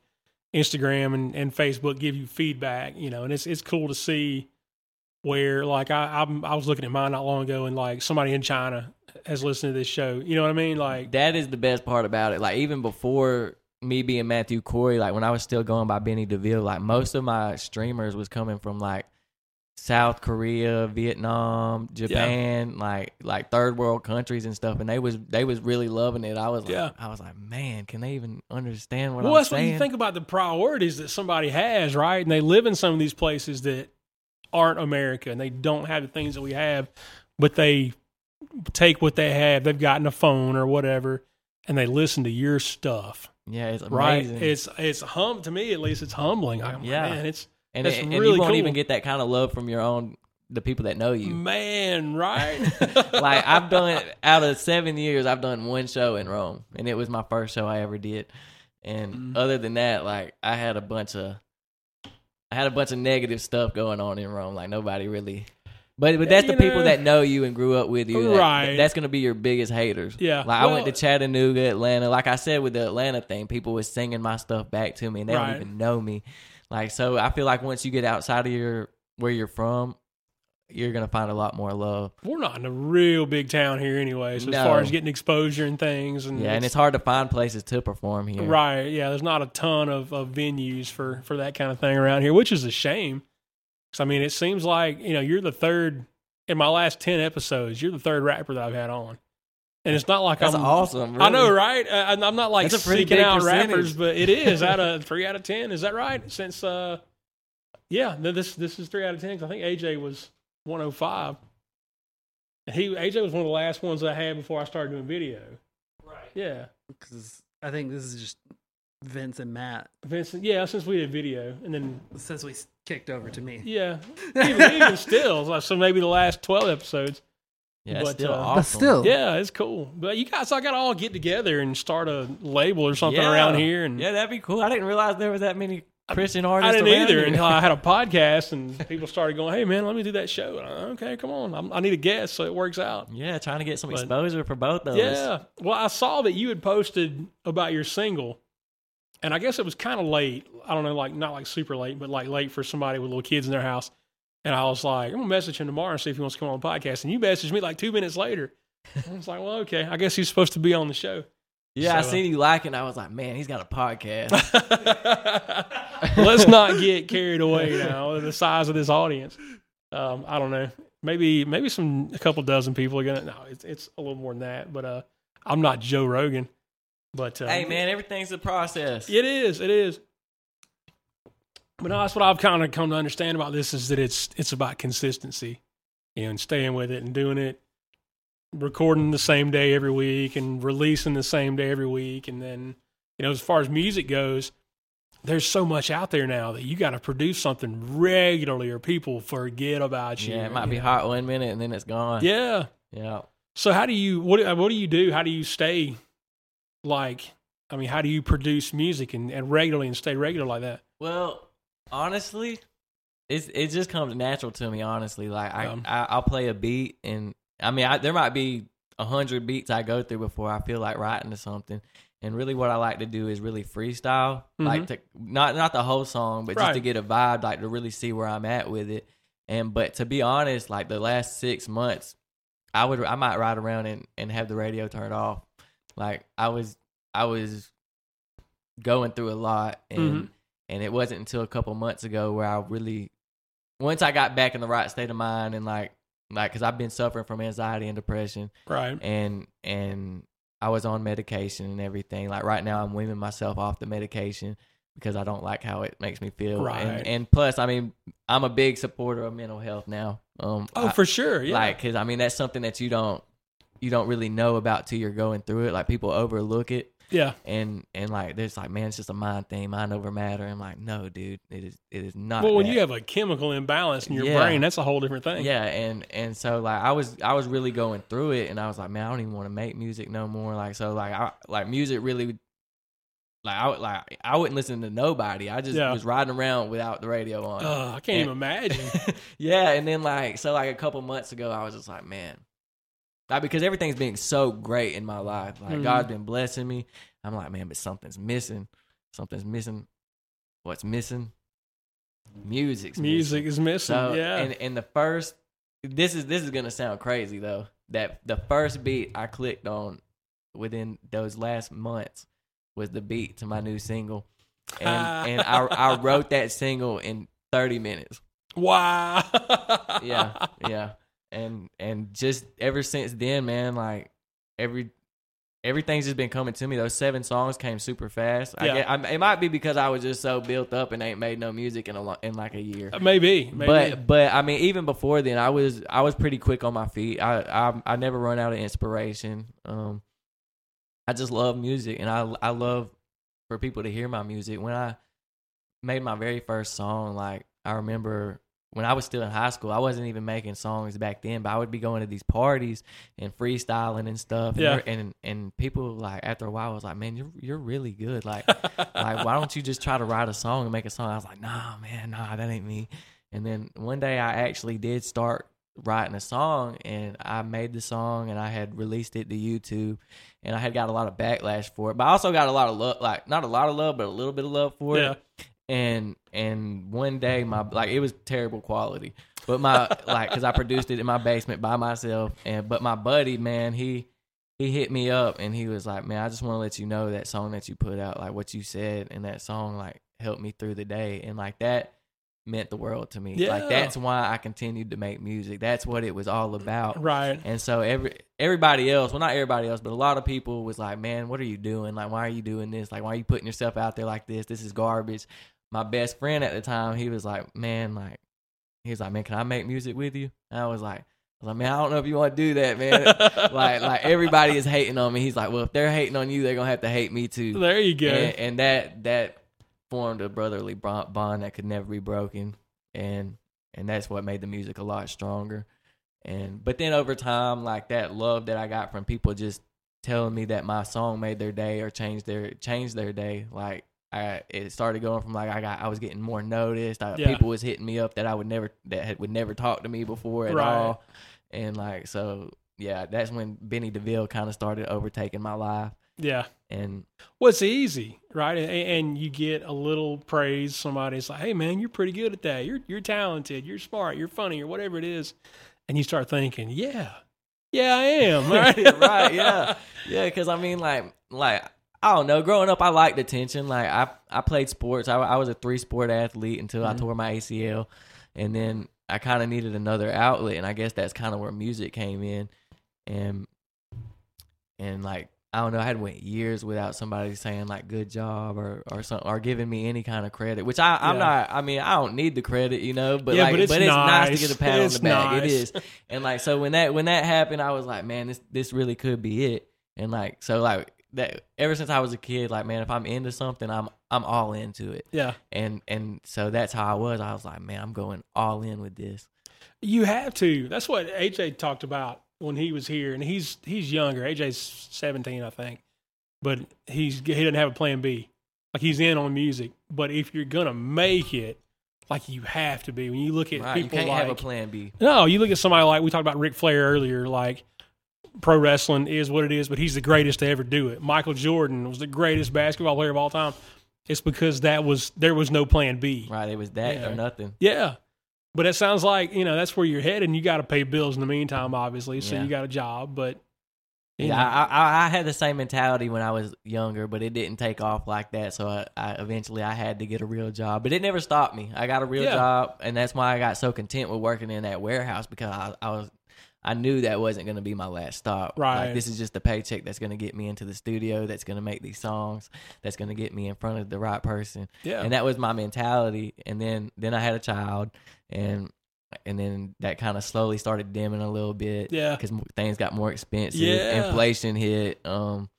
Speaker 1: Instagram and, and Facebook give you feedback. You know, and it's it's cool to see where like I I'm, I was looking at mine not long ago and like somebody in China has listened to this show. You know what I mean? Like
Speaker 2: That is the best part about it. Like even before me being Matthew Cory, like when I was still going by Benny DeVille, like most of my streamers was coming from like South Korea, Vietnam, Japan, like like third world countries and stuff, and they was they was really loving it. I was like,
Speaker 1: Yeah.
Speaker 2: I was like, man, can they even understand what
Speaker 1: well,
Speaker 2: I'm
Speaker 1: that's what
Speaker 2: saying?
Speaker 1: you think about the priorities that somebody has, right? And they live in some of these places that aren't America and they don't have the things that we have, but they take what they have. They've gotten a phone or whatever, and they listen to your stuff.
Speaker 2: Yeah, it's
Speaker 1: Right?
Speaker 2: amazing.
Speaker 1: It's it's hum to me at least. It's humbling. I'm like,
Speaker 2: Yeah.
Speaker 1: man, it's
Speaker 2: and,
Speaker 1: that's
Speaker 2: and
Speaker 1: really
Speaker 2: you won't
Speaker 1: cool.
Speaker 2: even get that kind of love from your own the people that know you.
Speaker 1: man, right?
Speaker 2: like I've done out of seven years, I've done one show in Rome, and it was my first show I ever did. And
Speaker 1: Mhm.
Speaker 2: other than that, like I had a bunch of, I had a bunch of negative stuff going on in Rome. Like nobody really, but but that's
Speaker 1: you
Speaker 2: the people
Speaker 1: know.
Speaker 2: that know you and grew up with you. that-
Speaker 1: Right.
Speaker 2: that's gonna be your biggest haters.
Speaker 1: Yeah.
Speaker 2: Like I went to Chattanooga, Atlanta. Like I said with the Atlanta thing, people were singing my stuff back to me, and they
Speaker 1: Right.
Speaker 2: don't even know me. Like so, I feel like once you get outside of your where you're from, you're gonna find a lot more love.
Speaker 1: We're not in a real big town here anyway. So as far as getting exposure and things, and
Speaker 2: Yeah, and it's hard to find places to perform here.
Speaker 1: Right. Yeah. There's not a ton of, of venues for, for that kind of thing around here, which is a shame. 'Cause, I mean, it seems like, you know, you're the third, in my last 10 episodes, you're the third rapper that I've had on. And it's not like
Speaker 2: That's
Speaker 1: I'm
Speaker 2: awesome.
Speaker 1: I know, right? I, I'm not like
Speaker 2: That's
Speaker 1: seeking out
Speaker 2: percentage.
Speaker 1: rappers, but it is out of three out of 10. Is that right? Since, uh, yeah, this, this is three out of 10. 'cause I think AJ was 105. And he, AJ was one of the last ones I had before I started doing video.
Speaker 3: Right.
Speaker 1: Yeah.
Speaker 3: Because I think this is just Vince and Matt
Speaker 1: Vincent, yeah, since we did video, and then
Speaker 3: since we kicked over to me.
Speaker 1: yeah, even, even still, like, so maybe the last twelve episodes.
Speaker 2: Yeah,
Speaker 1: But,
Speaker 2: still
Speaker 1: uh,
Speaker 2: awesome.
Speaker 3: But still,
Speaker 1: Yeah, it's cool. But you guys, I got to all get together and start a label or something
Speaker 2: Yeah.
Speaker 1: around here. And
Speaker 2: yeah, that'd be cool. I didn't realize there was that many Christian
Speaker 1: I
Speaker 2: artists.
Speaker 1: didn't either until I had a podcast and people started going, "Hey, man, let me do that show." I, okay, come on, I'm, I need a guest, so it works out.
Speaker 2: yeah, trying to get some
Speaker 1: But-
Speaker 2: exposure for both of us.
Speaker 1: Yeah. Well, I saw that you had posted about your single, and I guess it was kind of late. I don't know, like not like super late, but like late for somebody with little kids in their house. And I was like, I'm gonna message him tomorrow and see if he wants to come on the podcast. And you messaged me like two minutes later. I was like, well, okay, I guess he's supposed to be on the show.
Speaker 2: Yeah, I
Speaker 1: So, uh,
Speaker 2: seen you liking. I was like, man, he's got a podcast.
Speaker 1: Let's not get carried away now with the size of this audience. Um, I don't know. Maybe maybe some a couple dozen people are gonna. No, it's it's a little more than that. But uh, I'm not Joe Rogan. But uh,
Speaker 2: hey, man, everything's a process.
Speaker 1: It is. It is. But no, that's what I've kind of come to understand about this is that it's it's about consistency, you know, and staying with it and doing it, recording the same day every week and releasing the same day every week, and then you know, as far as music goes, there's so much out there now that you got to produce something regularly, or people forget about you.
Speaker 2: Yeah, it might be
Speaker 1: know.
Speaker 2: hot one minute and then it's gone.
Speaker 1: Yeah.
Speaker 2: Yeah.
Speaker 1: So how do you what what do you do? How do you stay like? I mean, how do you produce music and, and regularly and stay regular like that?
Speaker 2: Well, honestly, it's it just comes natural to me. Honestly, like I,
Speaker 1: Um.
Speaker 2: I I'll play a beat, and I mean, I, there might be a hundred beats I go through before I feel like writing to something. And really, what I like to do is really freestyle, like to not not the whole song, but just to
Speaker 1: Mm-hmm.
Speaker 2: Get a vibe, like to really see where I'm at with it. And but to be honest, like the last six months, I would I might ride around and, and have the radio turned off. Like I was I was going through a lot and
Speaker 1: Mhm.
Speaker 2: and it wasn't until a couple months ago where I really once I got back in the right state of mind and like like cuz I've been suffering from anxiety and depression
Speaker 1: Right.
Speaker 2: and and I was on medication and everything. Like right now I'm weaning myself off the medication because I don't like how it makes me feel.
Speaker 1: Right.
Speaker 2: And, and plus, I mean, I'm a big supporter of mental health now. Um
Speaker 1: Oh,
Speaker 2: I-
Speaker 1: for sure. Yeah.
Speaker 2: like cuz I mean that's something that you don't you don't really know about till you're going through it. Like people overlook it
Speaker 1: yeah.
Speaker 2: and and like there's like man it's just a mind thing mind over matter i'm like no dude it is it is not
Speaker 1: Well, when
Speaker 2: that.
Speaker 1: you have a chemical imbalance in your
Speaker 2: Yeah.
Speaker 1: brain, that's a whole different thing.
Speaker 2: yeah and and so like i was i was really going through it and i was like man i don't even want to make music no more like so like i like music really like i would- like i wouldn't listen to nobody i just
Speaker 1: Yeah.
Speaker 2: was riding around without the radio on
Speaker 1: Uh, I can't
Speaker 2: And-
Speaker 1: even imagine.
Speaker 2: yeah, and then like so like a couple months ago, I was just like, man, like because everything's been so great in my life, like
Speaker 1: Mhm.
Speaker 2: God's been blessing me. I'm like, man, but something's missing. Something's missing. What's missing? Music's
Speaker 1: Music
Speaker 2: missing.
Speaker 1: is missing.
Speaker 2: So
Speaker 1: yeah.
Speaker 2: and and the first, this is this is gonna sound crazy though. That the first beat I clicked on within those last months was the beat to my new single, and and I I wrote that single in 30 minutes
Speaker 1: wow.
Speaker 2: yeah, yeah. And and just ever since then, man, like every everything's just been coming to me. Those seven songs came super fast. I
Speaker 1: Yeah.
Speaker 2: get, I, it might be because I was just so built up and ain't made no music in a lo- in like a year.
Speaker 1: Uh, maybe, maybe.
Speaker 2: But but I mean, even before then, I was I was pretty quick on my feet. I I, I never run out of inspiration. Um, I just love music, and I I love for people to hear my music. When I made my very first song, like I remember when I was still in high school, I wasn't even making songs back then, but I would be going to these parties and freestyling and stuff. And
Speaker 1: Yeah.
Speaker 2: and and people like after a while was like, man, you're you're really good. Like like why don't you just try to write a song and make a song? I was like, nah, man, nah, that ain't me. And then one day I actually did start writing a song and I made the song and I had released it to YouTube and I had got a lot of backlash for it. But I also got a lot of love like not a lot of love, but a little bit of love for
Speaker 1: Yeah.
Speaker 2: it. And and one day my like it was terrible quality. But my like cuz I produced it in my basement by myself and but my buddy, man, he he hit me up and he was like, "Man, I just want to let you know that song that you put out, like what you said in that song, like helped me through the day, and like that meant the world to me.
Speaker 1: Yeah.
Speaker 2: Like that's why I continued to make music. That's what it was all about.
Speaker 1: right.
Speaker 2: And so every everybody else, well, not everybody else, but a lot of people was like, "Man, what are you doing? Like, why are you doing this? Like, why are you putting yourself out there like this? This is garbage." My best friend at the time, he was like, "Man, like." He was like, "Man, can I make music with you?" And I was like, "I was like, man, I don't know if you want to do that, man. like, like everybody is hating on me." He's like, "Well, if they're hating on you, they're gonna have to hate me too."
Speaker 1: there you go.
Speaker 2: and, and that that formed a brotherly bond bond that could never be broken, and and that's what made the music a lot stronger. And but then over time, like that love that I got from people just telling me that my song made their day or changed their changed their day, like I it started going from like I got I was getting more noticed. I,
Speaker 1: Yeah.
Speaker 2: People was hitting me up that I would never that had, would never talk to me before at
Speaker 1: Right.
Speaker 2: all, and like so yeah, that's when Benny DeVille kind of started overtaking my life,
Speaker 1: yeah.
Speaker 2: and
Speaker 1: Well, it's easy, right? And, and you get a little praise. Somebody's like, "Hey, man, you're pretty good at that. You're you're talented. You're smart. You're funny, or whatever it is." And you start thinking, "Yeah, yeah, I am." Right?
Speaker 2: right, yeah, yeah. Because I mean, like, like I don't know. Growing up, I liked attention. Like I, I played sports. I, I was a three sport athlete until I
Speaker 1: Mhm.
Speaker 2: tore my ACL, and then I kind of needed another outlet, and I guess that's kind of where music came in, and and like. I don't know. I had went years without somebody saying like "good job" or or something or giving me any kind of credit, which I I'm
Speaker 1: Yeah.
Speaker 2: not. I mean, I don't need the credit, you know. But
Speaker 1: Yeah,
Speaker 2: like,
Speaker 1: but it's
Speaker 2: nice.
Speaker 1: nice.
Speaker 2: to get a pat
Speaker 1: It's
Speaker 2: on the back. It is, and like so when that when that happened, I was like, man, this this really could be it. And like so like that ever since I was a kid, like man, if I'm into something, I'm I'm all into it.
Speaker 1: yeah,
Speaker 2: And and so that's how I was. I was like, man, I'm going all in with this.
Speaker 1: you have to. That's what AJ talked about when he was here, and he's he's younger. AJ's seventeen, I think, but he's he doesn't have a plan B. Like he's in on music, but if you're gonna make it, like you have to be. When you look at
Speaker 2: Right? You
Speaker 1: people
Speaker 2: can't
Speaker 1: like
Speaker 2: have a plan B.
Speaker 1: No, you look at somebody like we talked about Ric Flair earlier, like pro wrestling is what it is, but he's the greatest to ever do it. Michael Jordan was the greatest basketball player of all time. It's because that was there was no plan B.
Speaker 2: Right? It was that
Speaker 1: Yeah.
Speaker 2: or nothing.
Speaker 1: Yeah. But it sounds like, you know, that's where you're headed and you got to pay bills in the meantime, obviously. So
Speaker 2: Yeah.
Speaker 1: you got a job, but
Speaker 2: Yeah, I, I I had the same mentality when I was younger, but it didn't take off like that. So I, I eventually I had to get a real job, but it never stopped me. I got a real
Speaker 1: Yeah.
Speaker 2: job, and that's why I got so content with working in that warehouse because I, I was I knew that wasn't going to be my last stop.
Speaker 1: Right.
Speaker 2: like, this is just the paycheck that's going to get me into the studio, that's going to make these songs, that's going to get me in front of the right person,
Speaker 1: yeah.
Speaker 2: and that was my mentality. And then then I had a child, and and then that kind of slowly started dimming a little bit
Speaker 1: yeah.
Speaker 2: because things got more expensive.
Speaker 1: Yeah.
Speaker 2: Inflation hit. Um,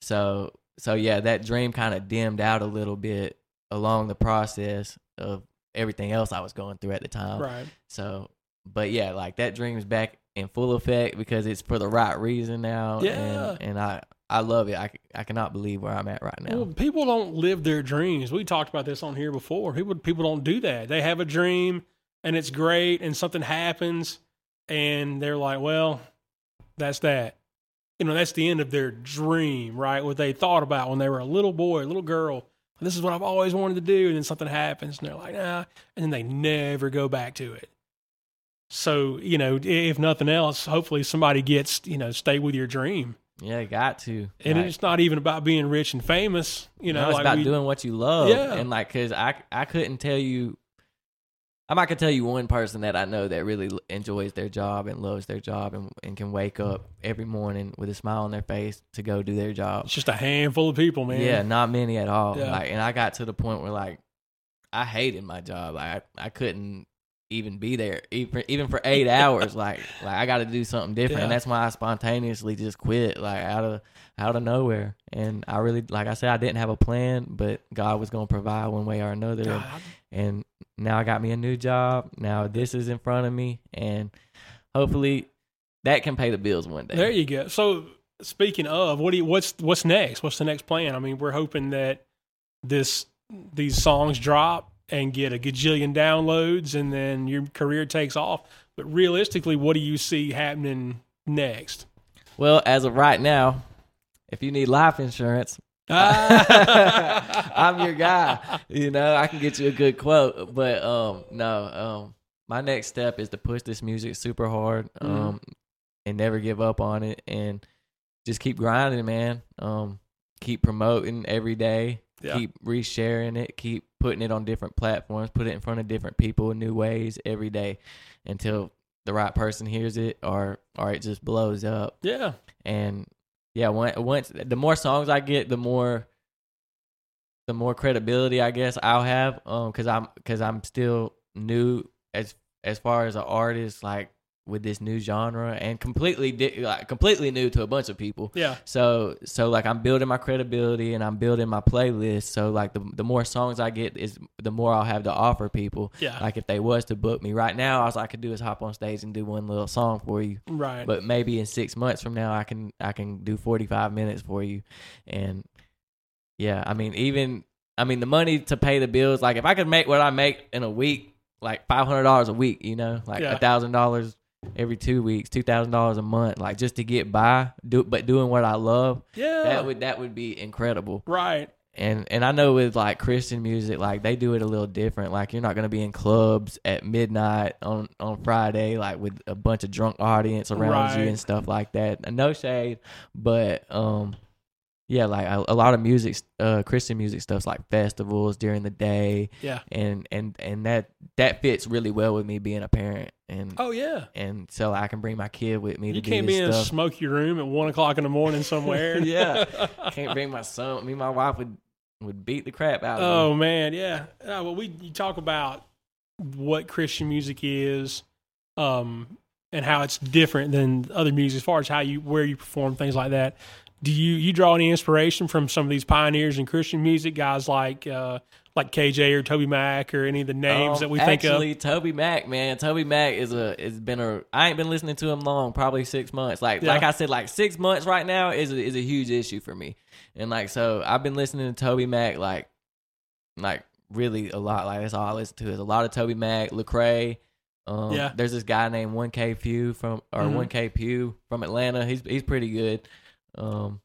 Speaker 2: so so yeah, that dream kind of dimmed out a little bit along the process of everything else I was going through at the time.
Speaker 1: Right.
Speaker 2: So, but yeah, like that dream is back in full effect because it's for the right reason now.
Speaker 1: Yeah.
Speaker 2: and, and I I love it. I I cannot believe where I'm at right now.
Speaker 1: Well, people don't live their dreams. We talked about this on here before. People people don't do that. They have a dream and it's great and something happens and they're like, "Well, that's that." You know, that's the end of their dream, right? What they thought about when they were a little boy, a little girl. This is what I've always wanted to do and then something happens and they're like, "Nah," and then they never go back to it. So, you know, if nothing else, hopefully somebody gets, you know, stay with your dream.
Speaker 2: yeah, got to.
Speaker 1: And
Speaker 2: Like,
Speaker 1: it's not even about being rich and famous, you know,
Speaker 2: no, it's
Speaker 1: like
Speaker 2: about
Speaker 1: we-
Speaker 2: doing what you love.
Speaker 1: Yeah.
Speaker 2: And like, cause I, I couldn't tell you I'm not gonna tell you one person that I know that really enjoys their job and loves their job and, and can wake up every morning with a smile on their face to go do their job.
Speaker 1: It's just a handful of people, man.
Speaker 2: Yeah, not many at all.
Speaker 1: Yeah.
Speaker 2: Like, and I got to the point where like I hated my job. Like, I, I couldn't even be there even even for eight hours. Like, like I got to do something different, and that's why I spontaneously just quit, like out of out of nowhere. And I really, like I said, I didn't have a plan, but God was gonna provide one way or another. And,
Speaker 1: God,
Speaker 2: and now I got me a new job. Now this is in front of me, and hopefully that can pay the bills one day.
Speaker 1: There you go. So speaking of, what do you, what's what's next? What's the next plan? I mean, we're hoping that this these songs drop and get a gajillion downloads, and then your career takes off. But realistically, what do you see happening next?
Speaker 2: Well, as of right now, if you need life insurance. I'm your guy. You know, I can get you a good quote. But um no, um my next step is to push this music super hard
Speaker 1: Mm-hmm.
Speaker 2: um and never give up on it and just keep grinding, man. Um keep promoting every day.
Speaker 1: Yeah.
Speaker 2: Keep resharing it, keep putting it on different platforms, put it in front of different people in new ways every day until the right person hears it or or it just blows up
Speaker 1: yeah,
Speaker 2: and yeah, once, the more songs I get, the more the more credibility I guess I'll have. Um, because I'm because I'm still new as as far as an artist, like with this new genre, and completely di- like completely new to a bunch of people.
Speaker 1: yeah,
Speaker 2: So so like I'm building my credibility and I'm building my playlist. So like the the more songs I get is the more I'll have to offer people.
Speaker 1: yeah.
Speaker 2: Like if they was to book me right now, all I could do is hop on stage and do one little song for you
Speaker 1: right.
Speaker 2: but maybe in six months from now i can i can do 45 minutes for you and yeah i mean even i mean the money to pay the bills like if i could make what i make in a week like $500 a week you know like a thousand dollars every two weeks two thousand dollars a month like just to get by do but doing what i love
Speaker 1: yeah,
Speaker 2: that would that would be incredible
Speaker 1: right.
Speaker 2: and and I know with like Christian music, like they do it a little different. Like you're not gonna be in clubs at midnight on on Friday, like with a bunch of drunk audience around you and stuff like that. No shade, but um, yeah, like a, a lot of music, uh, Christian music stuff's like festivals during the day,
Speaker 1: Yeah.
Speaker 2: and and and that that fits really well with me being a parent, and
Speaker 1: Oh yeah.
Speaker 2: and so I can bring my kid with me
Speaker 1: You
Speaker 2: to do
Speaker 1: can't be in a
Speaker 2: stuff.
Speaker 1: smoky room at one o'clock in the morning somewhere.
Speaker 2: yeah, can't bring my son. Me, and my wife would would beat the crap out of.
Speaker 1: Oh man, yeah. Uh, well, we you talk about what Christian music is, um, and how it's different than other music as far as how you where you perform things like that. Do you you draw any inspiration from some of these pioneers in Christian music, guys like uh, like KJ or Toby Mac or any of the names
Speaker 2: Um,
Speaker 1: that we think of?
Speaker 2: actually, Toby Mac, man, Toby Mac is a has been a. I ain't been listening to him long, probably six months. Like
Speaker 1: Yeah.
Speaker 2: like I said, like six months right now is a, is a huge issue for me, and like so I've been listening to Toby Mac like like really a lot. Like that's all I listen to is a lot of Toby Mac, Lecrae. Um,
Speaker 1: Yeah.
Speaker 2: there's this guy named One K Phew from or
Speaker 1: Mhm.
Speaker 2: One K Phew from Atlanta. He's he's pretty good. Um,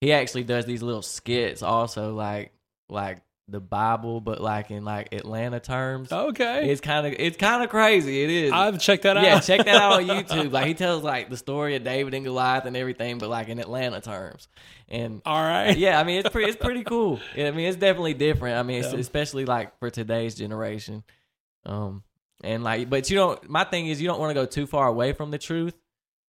Speaker 2: he actually does these little skits also, like like the Bible, but like in like Atlanta terms.
Speaker 1: Okay,
Speaker 2: It's kind of it's kind of crazy. It is.
Speaker 1: I've checked that out.
Speaker 2: yeah, check that out on YouTube. Like he tells like the story of David and Goliath and everything, but like in Atlanta terms. And
Speaker 1: All right.
Speaker 2: yeah, I mean it's pretty it's pretty cool. I mean it's definitely different. I mean it's,
Speaker 1: Yeah.
Speaker 2: especially like for today's generation. Um and like but you don't my thing is you don't want to go too far away from the truth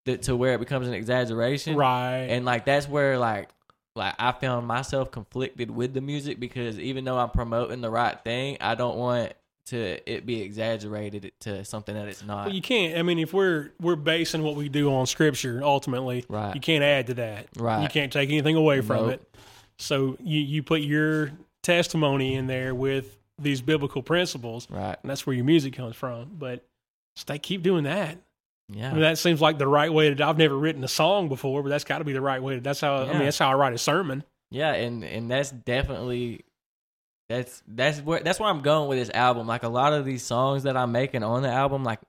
Speaker 2: that, to where it becomes an exaggeration.
Speaker 1: Right.
Speaker 2: And like that's where like like I found myself conflicted with the music because even though I'm promoting the right thing, I don't want to it be exaggerated to something that it's not.
Speaker 1: Well, you can't. I mean, if we're we're basing what we do on scripture, ultimately,
Speaker 2: Right.
Speaker 1: you can't add to that.
Speaker 2: Right.
Speaker 1: You can't take anything away from
Speaker 2: Nope.
Speaker 1: it. So you you put your testimony in there with these biblical principles,
Speaker 2: right.
Speaker 1: and that's where your music comes from. But stay keep doing that.
Speaker 2: Yeah.
Speaker 1: I mean, that seems like the right way to. I've never written a song before, but that's got to be the right way. To, that's how. I mean, that's how I write a sermon.
Speaker 2: Yeah, and and that's definitely that's that's where that's where I'm going with this album. Like a lot of these songs that I'm making on the album, like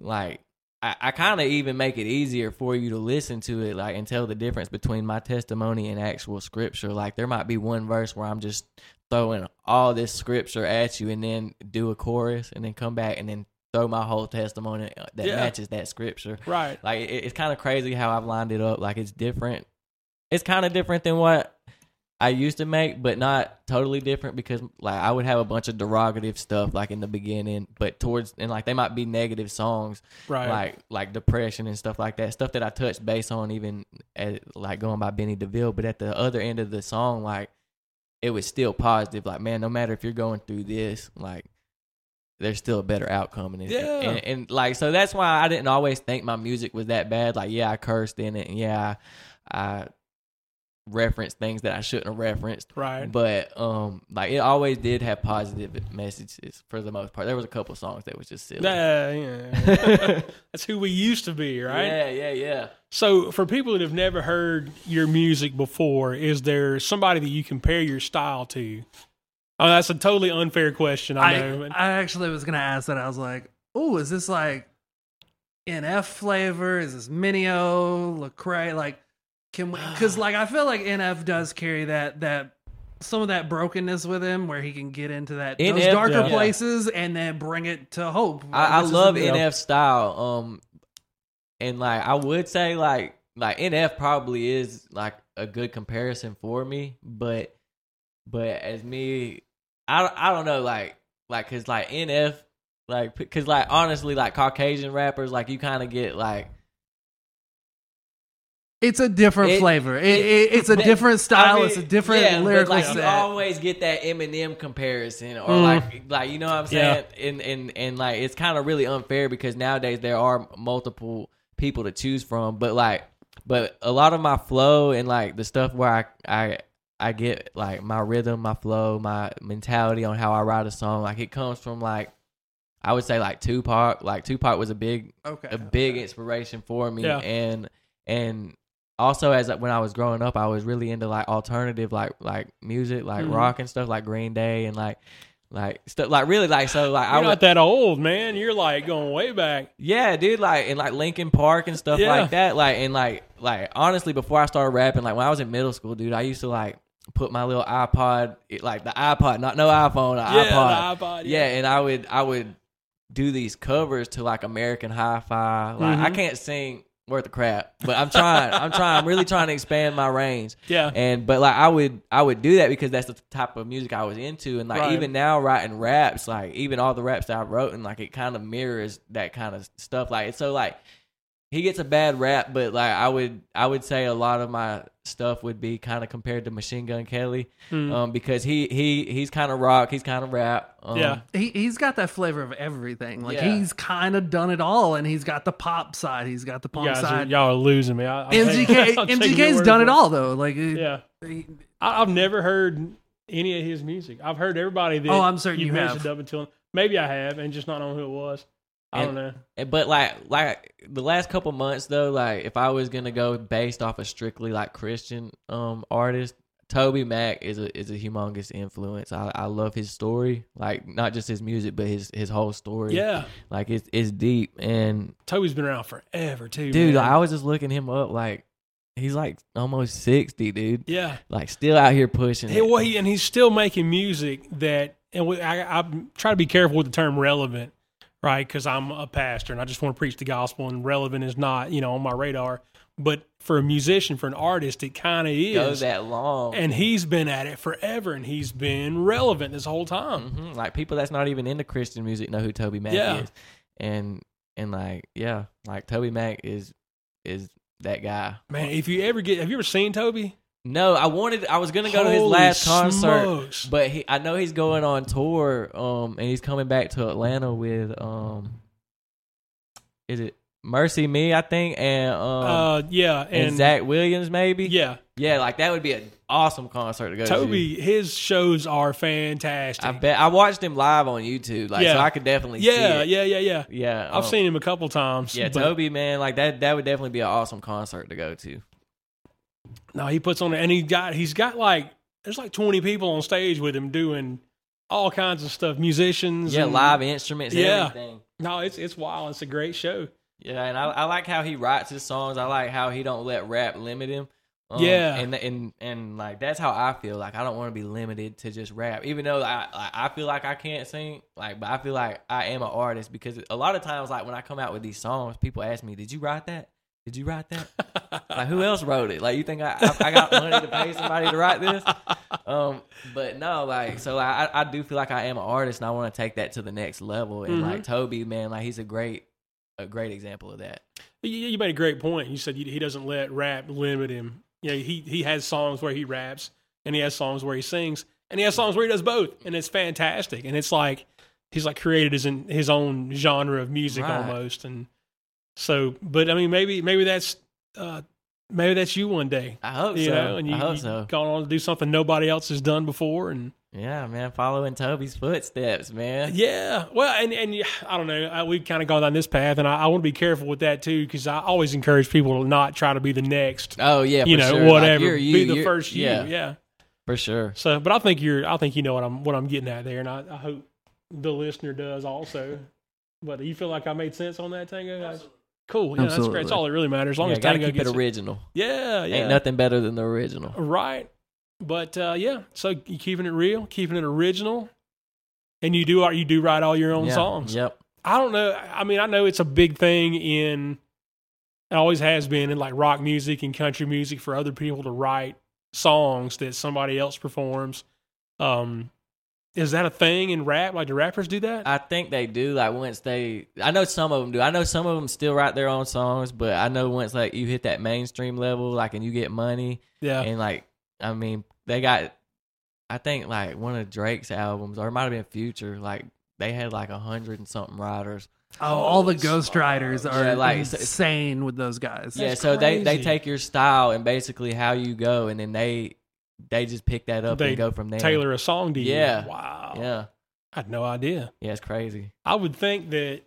Speaker 2: like I, I kind of even make it easier for you to listen to it, like and tell the difference between my testimony and actual scripture. Like there might be one verse where I'm just throwing all this scripture at you, and then do a chorus, and then come back and then throw my whole testimony uh, that
Speaker 1: Yeah.
Speaker 2: matches that scripture.
Speaker 1: Right.
Speaker 2: Like it, it's kind of crazy how I've lined it up. Like it's different. It's kind of different than what I used to make, but not totally different because like I would have a bunch of derogative stuff like in the beginning, but towards and like they might be negative songs,
Speaker 1: Right.
Speaker 2: Like like depression and stuff like that, stuff that I touched base on even at, like going by Benny DeVille. But at the other end of the song, like it was still positive. Like man, no matter if you're going through this, like there's still a better outcome in it.
Speaker 1: Yeah.
Speaker 2: And, and like so that's why I didn't always think my music was that bad. Like yeah, I cursed in it, and yeah, I, I referenced things that I shouldn't have referenced.
Speaker 1: Right.
Speaker 2: But um, like it always did have positive messages for the most part. There was a couple songs that was just silly.
Speaker 1: Yeah, yeah. That's who we used to be, right?
Speaker 2: Yeah, yeah, yeah.
Speaker 1: So, for people that have never heard your music before, is there somebody that you compare your style to? Oh, that's a totally unfair question. I know.
Speaker 3: I,
Speaker 1: but-
Speaker 3: I actually was gonna ask that. I was like, "Oh, is this like NF flavor? Is this Mineo, Lecrae? Like, can we? Because like I feel like NF does carry that that some of that brokenness with him, where he can get into that those darker
Speaker 1: yeah.
Speaker 3: places and then bring it to hope.
Speaker 2: I, I love
Speaker 3: a-
Speaker 2: NF style. Um, and like I would say, like like NF probably is like a good comparison for me, but but as me, I I don't know, like like cause like NF, like cause like honestly, like Caucasian rappers, like you kind of get like
Speaker 3: It's a different
Speaker 2: It-
Speaker 3: flavor. It, it, it's a different style.
Speaker 2: I mean,
Speaker 3: it's a different
Speaker 2: yeah,
Speaker 3: lyrical
Speaker 2: like, You
Speaker 3: set.
Speaker 2: always get that Eminem comparison, or
Speaker 1: Mm.
Speaker 2: like, like you know what I'm
Speaker 1: Yeah.
Speaker 2: saying, and and and like it's kind of really unfair because nowadays there are multiple people to choose from, but like, but a lot of my flow and like the stuff where I I I get like my rhythm, my flow, my mentality on how I write a song, like it comes from like. I would say like Tupac, like Tupac was a big
Speaker 3: okay,
Speaker 2: a big inspiration for me
Speaker 1: Yeah.
Speaker 2: and and also as when I was growing up I was really into like alternative like like music like
Speaker 1: Mhm.
Speaker 2: rock and stuff like Green Day and like like stuff like really like so like I
Speaker 1: You're
Speaker 2: would
Speaker 1: not that old, man. You're like going way back.
Speaker 2: yeah dude like and like Linkin Park and stuff
Speaker 1: Yeah.
Speaker 2: like that like and like like honestly before I started rapping like when I was in middle school dude I used to like put my little iPod it- like the iPod not no iPhone the
Speaker 1: Yeah,
Speaker 2: iPod
Speaker 1: iPod.
Speaker 2: yeah, and I would I would do these covers to like American Hi-Fi. Like I
Speaker 1: Mhm.
Speaker 2: can't sing worth of crap, but I'm trying. I'm trying. I'm really trying to expand my range.
Speaker 1: yeah.
Speaker 2: And but like I would I would do that because that's the type of music I was into, and like
Speaker 1: Right.
Speaker 2: even now writing raps, like even all the raps that I wrote, and like it kind of mirrors that kind of stuff. Like it's so like he gets a bad rap, but like I would I would say a lot of my stuff would be kind of compared to Machine Gun Kelly,
Speaker 1: Mm.
Speaker 2: um, because he he he's kind of rock, he's kind of rap, um,
Speaker 1: Yeah.
Speaker 3: he he's got that flavor of everything. Like
Speaker 2: Yeah.
Speaker 3: he's kind of done it all, and he's got the pop side. He's got the
Speaker 1: You
Speaker 3: punk
Speaker 1: guys are,
Speaker 3: side.
Speaker 1: y'all are losing me. I, I'll take-
Speaker 3: MGK
Speaker 1: I'll
Speaker 3: MGK's done it all though. Like
Speaker 1: Yeah.
Speaker 3: he-
Speaker 1: I, I've never heard any of his music. I've heard everybody that
Speaker 3: Oh, I'm certain
Speaker 1: you've
Speaker 3: you
Speaker 1: mentioned
Speaker 3: have.
Speaker 1: up until maybe I have, and just not know who it was. I don't
Speaker 2: And-
Speaker 1: know.
Speaker 2: But like like the last couple months though, like if I was gonna go based off a strictly like Christian um artist, Toby Mac is a is a humongous influence. I, I love his story, like not just his music, but his his whole story.
Speaker 1: Yeah,
Speaker 2: like it's it's deep. And
Speaker 1: Toby's been around forever too,
Speaker 2: dude,
Speaker 1: man.
Speaker 2: I was just looking him up. Like he's like almost sixty, dude.
Speaker 1: yeah.
Speaker 2: Like still out here pushing.
Speaker 1: Hey, well, he, and he's still making music that, and we, I, I try to be careful with the term relevant, right? Because I'm a pastor and I just want to preach the gospel, and relevant is not, you know, on my radar. But for a musician, for an artist, it kind of
Speaker 2: Go
Speaker 1: is.
Speaker 2: that long.
Speaker 1: And he's been at it forever, and he's been relevant this whole time.
Speaker 2: hmm Like people that's not even into Christian music know who Toby Mac
Speaker 1: Yeah.
Speaker 2: is, and and like yeah, like Toby Mac is is that guy.
Speaker 1: Man, if you ever get, have you ever seen Toby?
Speaker 2: No, I wanted. I was gonna go to his
Speaker 1: Holy
Speaker 2: last concert,
Speaker 1: smokes.
Speaker 2: but he, I know he's going on tour. Um, and he's coming back to Atlanta with um, is it Mercy Me? I think, and um,
Speaker 1: Uh, yeah,
Speaker 2: and,
Speaker 1: and,
Speaker 2: Zach Williams maybe.
Speaker 1: yeah,
Speaker 2: yeah, like that would be an awesome concert to go to.
Speaker 1: Toby, his shows are fantastic.
Speaker 2: I bet I watched him live on YouTube, like
Speaker 1: Yeah.
Speaker 2: so I could definitely see
Speaker 1: yeah, yeah, yeah, yeah.
Speaker 2: yeah.
Speaker 1: I've
Speaker 2: um,
Speaker 1: seen him a couple times.
Speaker 2: Yeah, Toby, man, like that. That would definitely be an awesome concert to go to.
Speaker 1: No, he puts on, it, and he got, he's got like, there's like 20 people on stage with him doing all kinds of stuff, musicians.
Speaker 2: Yeah,
Speaker 1: and-
Speaker 2: live instruments,
Speaker 1: Yeah.
Speaker 2: everything.
Speaker 1: No, it's it's wild. It's a great show.
Speaker 2: Yeah, and I, I like how he writes his songs. I like how he don't let rap limit him. Um,
Speaker 1: Yeah.
Speaker 2: and and and like that's how I feel. Like I don't want to be limited to just rap, even though I I I feel like I can't sing. Like, but I feel like I am an artist because a lot of times, like when I come out with these songs, people ask me, "Did you write that?" Did you write that? like who else wrote it? Like you think I I, I got money to pay somebody to write this? Um, but no, like so I I do feel like I am an artist and I want to take that to the next level. And
Speaker 1: Mhm.
Speaker 2: like Toby, man, like he's a great a great example of that.
Speaker 1: You, you made a great point. You said he he doesn't let rap limit him. You know, he he has songs where he raps, and he has songs where he sings, and he has songs where he does both, and it's fantastic. And it's like he's like created his his own genre of music
Speaker 2: Right.
Speaker 1: almost. And so, but I mean, maybe maybe that's uh, maybe that's you one day.
Speaker 2: I hope
Speaker 1: You
Speaker 2: so.
Speaker 1: know, and you,
Speaker 2: I hope
Speaker 1: you
Speaker 2: so.
Speaker 1: gone on to do something nobody else has done before, and
Speaker 2: Yeah, man, following Toby's footsteps, man.
Speaker 1: Yeah, well, and and I don't know. I, we've kind of gone down this path, and I, I want to be careful with that too, because I always encourage people to not try to be the next.
Speaker 2: Oh yeah,
Speaker 1: you
Speaker 2: for
Speaker 1: know,
Speaker 2: sure.
Speaker 1: Whatever.
Speaker 2: you're you,
Speaker 1: be the
Speaker 2: you're-
Speaker 1: first you.
Speaker 2: Yeah,
Speaker 1: Yeah.
Speaker 2: for sure.
Speaker 1: So, but I think you're. I think you know what I'm what I'm getting at there, and I, I hope the listener does also. But do you feel like I made sense on that, Tango? Cool. Yeah, that's great. That's all that really matters. As long
Speaker 2: Yeah,
Speaker 1: as
Speaker 2: gotta
Speaker 1: Tango
Speaker 2: keep it
Speaker 1: gets
Speaker 2: original.
Speaker 1: Yeah, yeah.
Speaker 2: Ain't nothing better than the original.
Speaker 1: Right. But uh, yeah, so you keeping it real, keeping it original, and you do you do write all your own
Speaker 2: Yeah,
Speaker 1: songs.
Speaker 2: Yep.
Speaker 1: I don't know. I mean, I know it's a big thing in, it always has been in like rock music and country music for other people to write songs that somebody else performs. Um, is that a thing in rap? Like, do rappers do that?
Speaker 2: I think they do. Like once they, I know some of them do. I know some of them still write their own songs, but I know once like you hit that mainstream level, like and you get money,
Speaker 1: yeah.
Speaker 2: and like I mean they got, I think like one of Drake's albums or it might have been Future, like they had like a hundred and something writers.
Speaker 3: Oh, all the ghostwriters are
Speaker 2: Yeah, like,
Speaker 3: insane with those guys.
Speaker 2: yeah,
Speaker 1: That's
Speaker 2: so they they take your style and basically how you go, and then they they just pick that up
Speaker 1: They
Speaker 2: and go from there.
Speaker 1: Tailor a song to you.
Speaker 2: Yeah.
Speaker 1: Wow.
Speaker 2: Yeah,
Speaker 1: I had no idea.
Speaker 2: yeah, it's crazy.
Speaker 1: I would think that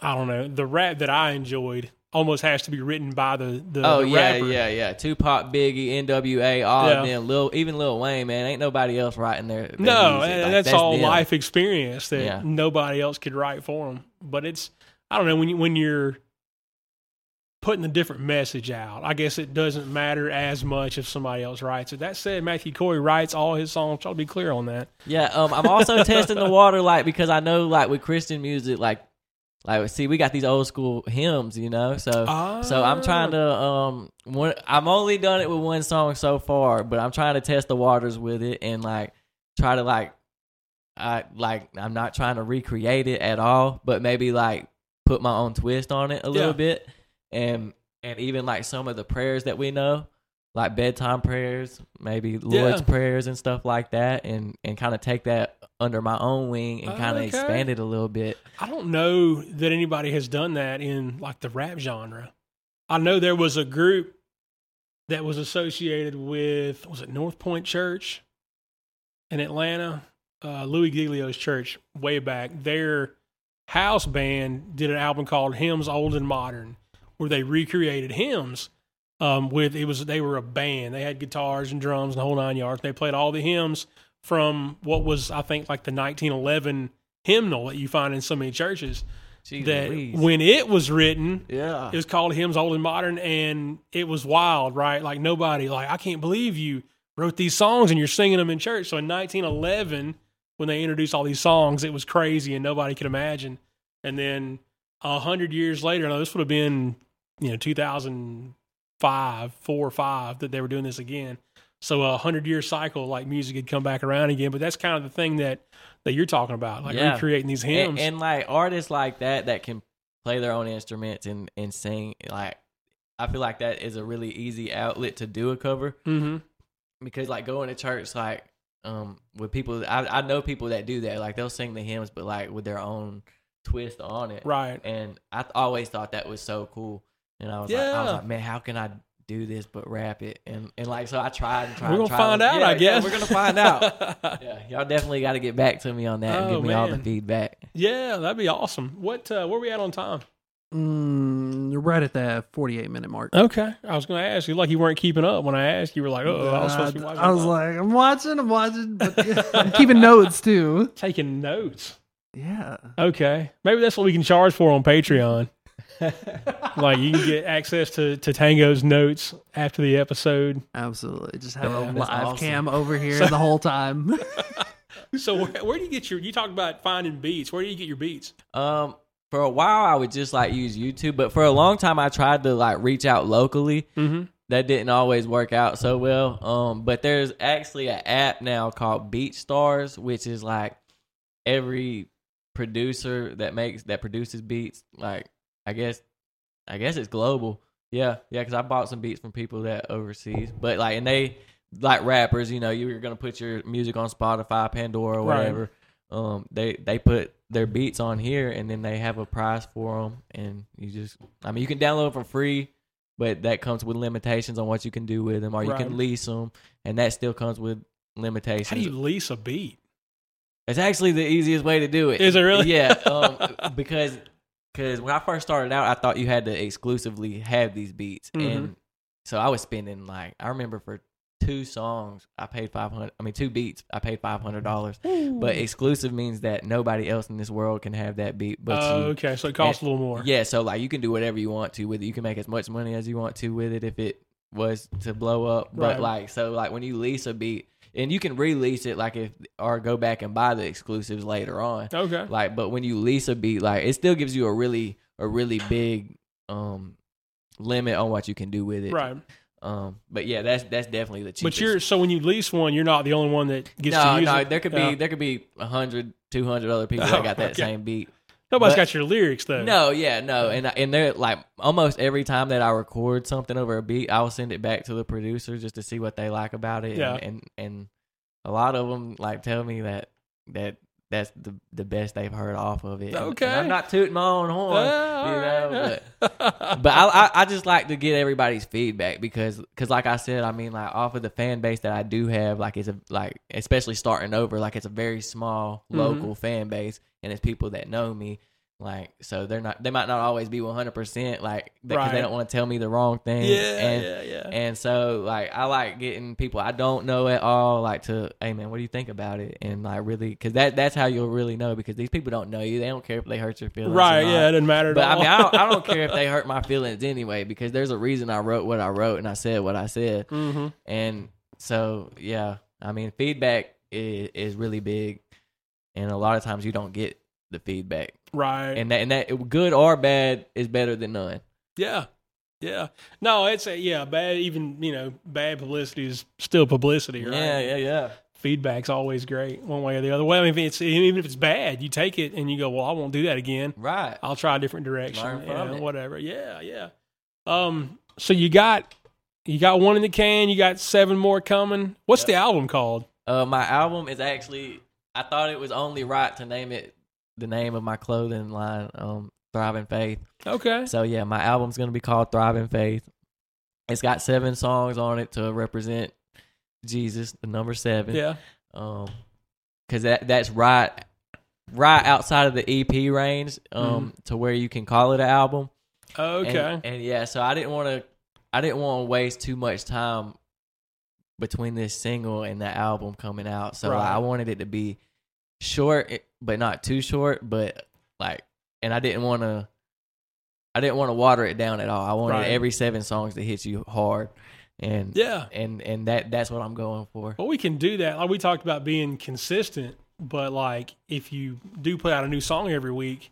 Speaker 1: I don't know the rap that I enjoyed almost has to be written by the the,
Speaker 2: Oh
Speaker 1: the
Speaker 2: yeah,
Speaker 1: rapper.
Speaker 2: yeah, yeah. Tupac, Biggie, N.W.A., all
Speaker 1: Yeah.
Speaker 2: of them. Lil, even Lil Wayne, man, ain't nobody else writing their. their
Speaker 1: No,
Speaker 2: Like,
Speaker 1: that's, all
Speaker 2: them.
Speaker 1: life experience that
Speaker 2: Yeah.
Speaker 1: nobody else could write for them. But it's I don't know when you when you're putting a different message out. I guess it doesn't matter as much if somebody else writes it. That said, Matthew Cory writes all his songs. I'll be clear on that.
Speaker 2: Yeah, um, I'm also testing the water, like because I know, like with Christian music, like, like see, we got these old school hymns, you know. So, so I'm trying to, um, one, I'm only done it with one song so far, but I'm trying to test the waters with it and like try to like, I like I'm not trying to recreate it at all, but maybe like put my own twist on it a little
Speaker 1: Yeah.
Speaker 2: bit, and and even like some of the prayers that we know. Like bedtime prayers, maybe Lord's
Speaker 1: Yeah.
Speaker 2: prayers and stuff like that, and and kind of take that under my own wing and kind of
Speaker 1: Okay.
Speaker 2: expand it a little bit.
Speaker 1: I don't know that anybody has done that in like the rap genre. I know there was a group that was associated with was it North Point Church in Atlanta, uh, Louie Giglio's church way back. Their house band did an album called Hymns Old and Modern, where they recreated hymns. Um, with it was they were a band. They had guitars and drums and the whole nine yards. They played all the hymns from what was I think like the 1911 hymnal that you find in so many churches.
Speaker 2: Jeez
Speaker 1: that
Speaker 2: Louise.
Speaker 1: when it was written,
Speaker 2: yeah,
Speaker 1: it was called Hymns Old and Modern, and it was wild, right? Like nobody, like I can't believe you wrote these songs and you're singing them in church. So in 1911, when they introduced all these songs, it was crazy and nobody could imagine. And then a hundred years later, now this would have been, you know, 2005, four or five that they were doing this again. So a hundred year cycle, like music had come back around again. But that's kind of the thing that that you're talking about, like
Speaker 2: Yeah.
Speaker 1: recreating these hymns.
Speaker 2: and, and like artists like that that can play their own instruments and and sing like I feel like that is a really easy outlet to do a cover
Speaker 1: mm-hmm.
Speaker 2: because like going to church like um with people I I know people that do that like they'll sing the hymns but like with their own twist on it
Speaker 1: Right.
Speaker 2: and I th- always thought that was so cool and I was like I was
Speaker 1: Yeah.
Speaker 2: like man how can I do this but rap it and and like so I tried and tried
Speaker 1: We're gonna
Speaker 2: tried.
Speaker 1: find out,
Speaker 2: Yeah,
Speaker 1: I
Speaker 2: yeah,
Speaker 1: guess.
Speaker 2: we're gonna find out yeah y'all definitely got to get back to me on that and
Speaker 1: Oh,
Speaker 2: give me all the feedback
Speaker 1: Yeah, that'd be awesome. What uh, where we at on time?
Speaker 3: Mm, you're right at that 48 minute mark.
Speaker 1: Okay, I was going to ask you like you weren't keeping up when I asked. You were like, "Oh, I was supposed to be watching."
Speaker 3: I was
Speaker 1: time."
Speaker 3: like, I'm watching, I'm watching, but I'm keeping notes too.
Speaker 1: taking notes.
Speaker 3: Yeah.
Speaker 1: Okay, maybe that's what we can charge for on Patreon. like you can get access to to Tango's notes after the episode.
Speaker 3: Absolutely. Just have
Speaker 1: Yeah,
Speaker 3: a live
Speaker 2: awesome.
Speaker 3: cam over here the whole time.
Speaker 1: So where, where do you get your? You talk about finding beats. Where do you get your beats?
Speaker 2: Um, for a while I would just like use YouTube, but for a long time I tried to like reach out locally.
Speaker 1: Mm-hmm.
Speaker 2: That didn't always work out so well. Um, but there's actually an app now called BeatStars, which is like every producer that makes that produces beats. Like I guess, I guess it's global. Yeah, yeah. Because I bought some beats from people that overseas, but like and they like rappers. You know, you're gonna put your music on Spotify, Pandora, or
Speaker 1: Right.
Speaker 2: whatever. Um, they they put their beats on here, and then they have a price for them, and you just, I mean, you can download for free, but that comes with limitations on what you can do with them, or you
Speaker 1: Right.
Speaker 2: can lease them, and that still comes with limitations.
Speaker 1: How do you lease a beat?
Speaker 2: It's actually the easiest way to do it.
Speaker 1: Is it really?
Speaker 2: Yeah, um, because because when I first started out, I thought you had to exclusively have these beats,
Speaker 1: Mhm.
Speaker 2: and so I was spending like I remember for two songs I paid five hundred. I mean, two beats I paid five hundred dollars. But exclusive means that nobody else in this world can have that beat but
Speaker 1: Oh,
Speaker 2: you.
Speaker 1: okay, so it costs a little more.
Speaker 2: Yeah, so like you can do whatever you want to with it. You can make as much money as you want to with it if it was to blow up. But
Speaker 1: Right.
Speaker 2: like so like when you lease a beat and you can release it like if or go back and buy the exclusives later on.
Speaker 1: Okay.
Speaker 2: Like but when you lease a beat like it still gives you a really a really big um limit on what you can do with it.
Speaker 1: Right.
Speaker 2: Um but yeah, that's that's definitely the cheapest.
Speaker 1: But you're so when you lease one, you're not the only one that gets
Speaker 2: no,
Speaker 1: to use
Speaker 2: no,
Speaker 1: it.
Speaker 2: there could be there could be 100, 200 other people that got that
Speaker 1: Okay.
Speaker 2: same beat.
Speaker 1: Nobody's
Speaker 2: but-
Speaker 1: got your lyrics though.
Speaker 2: No, yeah, no, and and they're like almost every time that I record something over a beat, I'll send it back to the producer just to see what they like about it.
Speaker 1: Yeah.
Speaker 2: and and, and a lot of them like tell me that that that's the the best they've heard off of it. And- and
Speaker 1: Okay.
Speaker 2: I'm not tooting my own horn,
Speaker 1: Ah,
Speaker 2: you know,
Speaker 1: right.
Speaker 2: but but I, I I just like to get everybody's feedback because because like I said, I mean like off of the fan base that I do have, like it's a like especially starting over, like it's a very small
Speaker 1: Mhm.
Speaker 2: local fan base, and it's people that know me. Like so, they're not. They might not always be one hundred percent like because
Speaker 1: Right.
Speaker 2: they don't want to tell me the wrong thing.
Speaker 1: yeah,
Speaker 2: and,
Speaker 1: yeah, yeah.
Speaker 2: And so, like, I like getting people I don't know at all, like, to, hey man, what do you think about it? And like, really, because that that's how you'll really know because these people don't know you. They don't care if they hurt your feelings,
Speaker 1: right. Yeah, it doesn't matter.
Speaker 2: But I mean, I don't, I don't care if they hurt my feelings anyway because there's a reason I wrote what I wrote and I said what I said.
Speaker 1: Mhm.
Speaker 2: And so, yeah, I mean, feedback is, is really big, and a lot of times you don't get the feedback,
Speaker 1: Right.
Speaker 2: and that and that good or bad is better than none.
Speaker 1: Yeah. Yeah. No, it's a yeah, bad even, you know, bad publicity is still publicity, right?
Speaker 2: Yeah, yeah, yeah.
Speaker 1: Feedback's always great, one way or the other. Well, I mean, if it's even if it's bad, you take it and you go, Well, I won't do that again.
Speaker 2: Right.
Speaker 1: I'll try a different direction.
Speaker 2: Learn
Speaker 1: you know,
Speaker 2: it.
Speaker 1: Whatever. Yeah, yeah. Um, so you got you got one in the can, you got seven more coming. What's the album called?
Speaker 2: Uh, my album is actually. I thought it was only right to name it the name of my clothing line, um, Thriving Faith.
Speaker 1: Okay.
Speaker 2: So yeah, my album's gonna be called Thriving Faith. It's got seven songs on it to represent Jesus, the number seven.
Speaker 1: Yeah.
Speaker 2: Um, because that that's right, right outside of the EP range. Um, to where you can call it an album.
Speaker 1: Okay.
Speaker 2: And, and yeah, so I didn't want to, I didn't want to waste too much time between this single and the album coming out. So
Speaker 1: Right.
Speaker 2: I wanted it to be short, eh, but not too short. But like, and I didn't want to, I didn't want to water it down at all. I wanted
Speaker 1: Right.
Speaker 2: every seven songs to hit you hard, and
Speaker 1: yeah.
Speaker 2: and and that that's what I'm going for.
Speaker 1: Well, we can do that. Like we talked about being consistent, but like if you do put out a new song every week,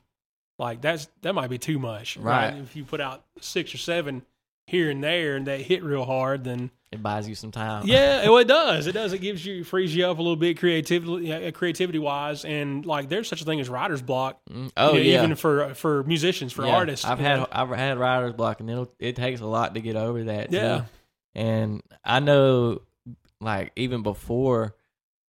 Speaker 1: like that's that might be too much, right?
Speaker 2: Right.
Speaker 1: If you put out six or seven here and there and that hit real hard, then
Speaker 2: It buys you some time.
Speaker 1: yeah, well, it does. It does. It gives you frees you up a little bit creativity, creativity wise, and like there's such a thing as writer's block.
Speaker 2: Mm, Oh
Speaker 1: you know,
Speaker 2: yeah.
Speaker 1: even for for musicians, for
Speaker 2: Yeah.
Speaker 1: artists.
Speaker 2: I've had
Speaker 1: know.
Speaker 2: I've had writer's block, and it it takes a lot to get over that. too.
Speaker 1: Yeah.
Speaker 2: and I know, like even before,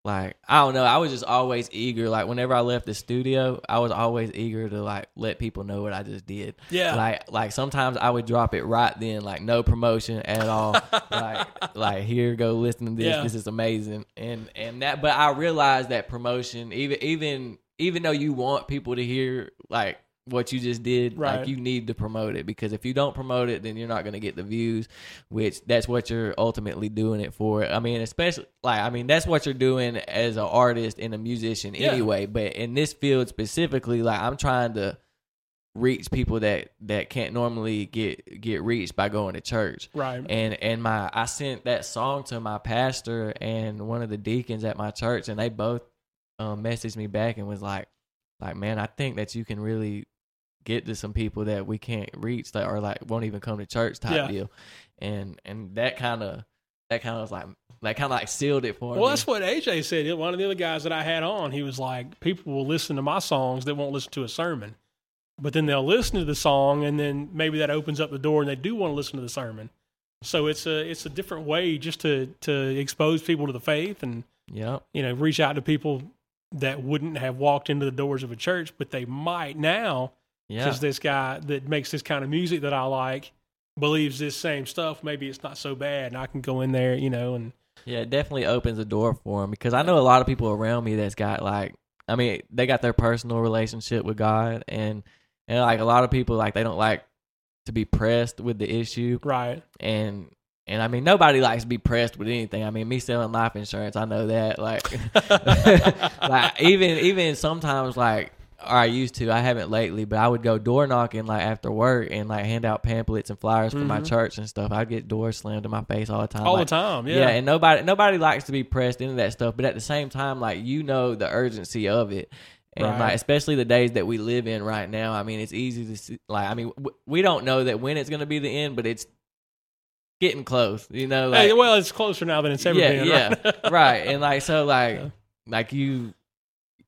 Speaker 2: like I don't know, I was just always eager. Like whenever I left the studio, I was always eager to like let people know what I just did.
Speaker 1: yeah,
Speaker 2: Like like sometimes I would drop it right then, like no promotion at all. like like here go listen to this.
Speaker 1: Yeah.
Speaker 2: This is amazing. And and that but I realized that promotion even even even though you want people to hear like what you just did,
Speaker 1: Right.
Speaker 2: like you need to promote it because if you don't promote it, then you're not going to get the views, which that's what you're ultimately doing it for. I mean, especially like I mean, that's what you're doing as an artist and a musician
Speaker 1: Yeah.
Speaker 2: anyway. But in this field specifically, like I'm trying to reach people that that can't normally get get reached by going to church.
Speaker 1: right.
Speaker 2: And and my I sent that song to my pastor and one of the deacons at my church, and they both um, messaged me back and was like, like man, I think that you can really get to some people that we can't reach that are like won't even come to church type
Speaker 1: Yeah.
Speaker 2: deal, and and that kind of that kind of was like like kind of like sealed it for me.
Speaker 1: Well, that's what AJ said. One of the other guys that I had on, he was like, people will listen to my songs that won't listen to a sermon. But then they'll listen to the song, and then maybe that opens up the door, and they do want to listen to the sermon. So it's a it's a different way just to to expose people to the faith, and
Speaker 2: Yep.
Speaker 1: you know reach out to people that wouldn't have walked into the doors of a church, but they might now
Speaker 2: Yeah.
Speaker 1: because this guy that makes this kind of music that I like believes this same stuff. Maybe it's not so bad, and I can go in there, you know, and
Speaker 2: Yeah, it definitely opens the door for him because I know a lot of people around me that's got like, I mean, they got their personal relationship with God, and and like a lot of people like they don't like to be pressed with the issue,
Speaker 1: right,
Speaker 2: and and I mean nobody likes to be pressed with anything. I mean, me selling life insurance, I know that. Like, like even even sometimes like. Or I used to. I haven't lately, but I would go door knocking like after work and like hand out pamphlets and flyers for my
Speaker 1: Mhm.
Speaker 2: church and stuff. I'd get doors slammed in my face all the time.
Speaker 1: all
Speaker 2: like,
Speaker 1: the time,
Speaker 2: yeah. and nobody nobody likes to be pressed into that stuff, but at the same time, like you know the urgency of it, and
Speaker 1: Right.
Speaker 2: like especially the days that we live in right now. I mean, it's easy to see. Like, I mean, w- we don't know that when it's going to be the end, but it's getting close. You know, like
Speaker 1: hey, well, it's closer now than it's ever
Speaker 2: yeah,
Speaker 1: been.
Speaker 2: yeah,
Speaker 1: right?
Speaker 2: right. And like so, like
Speaker 1: Yeah.
Speaker 2: like you,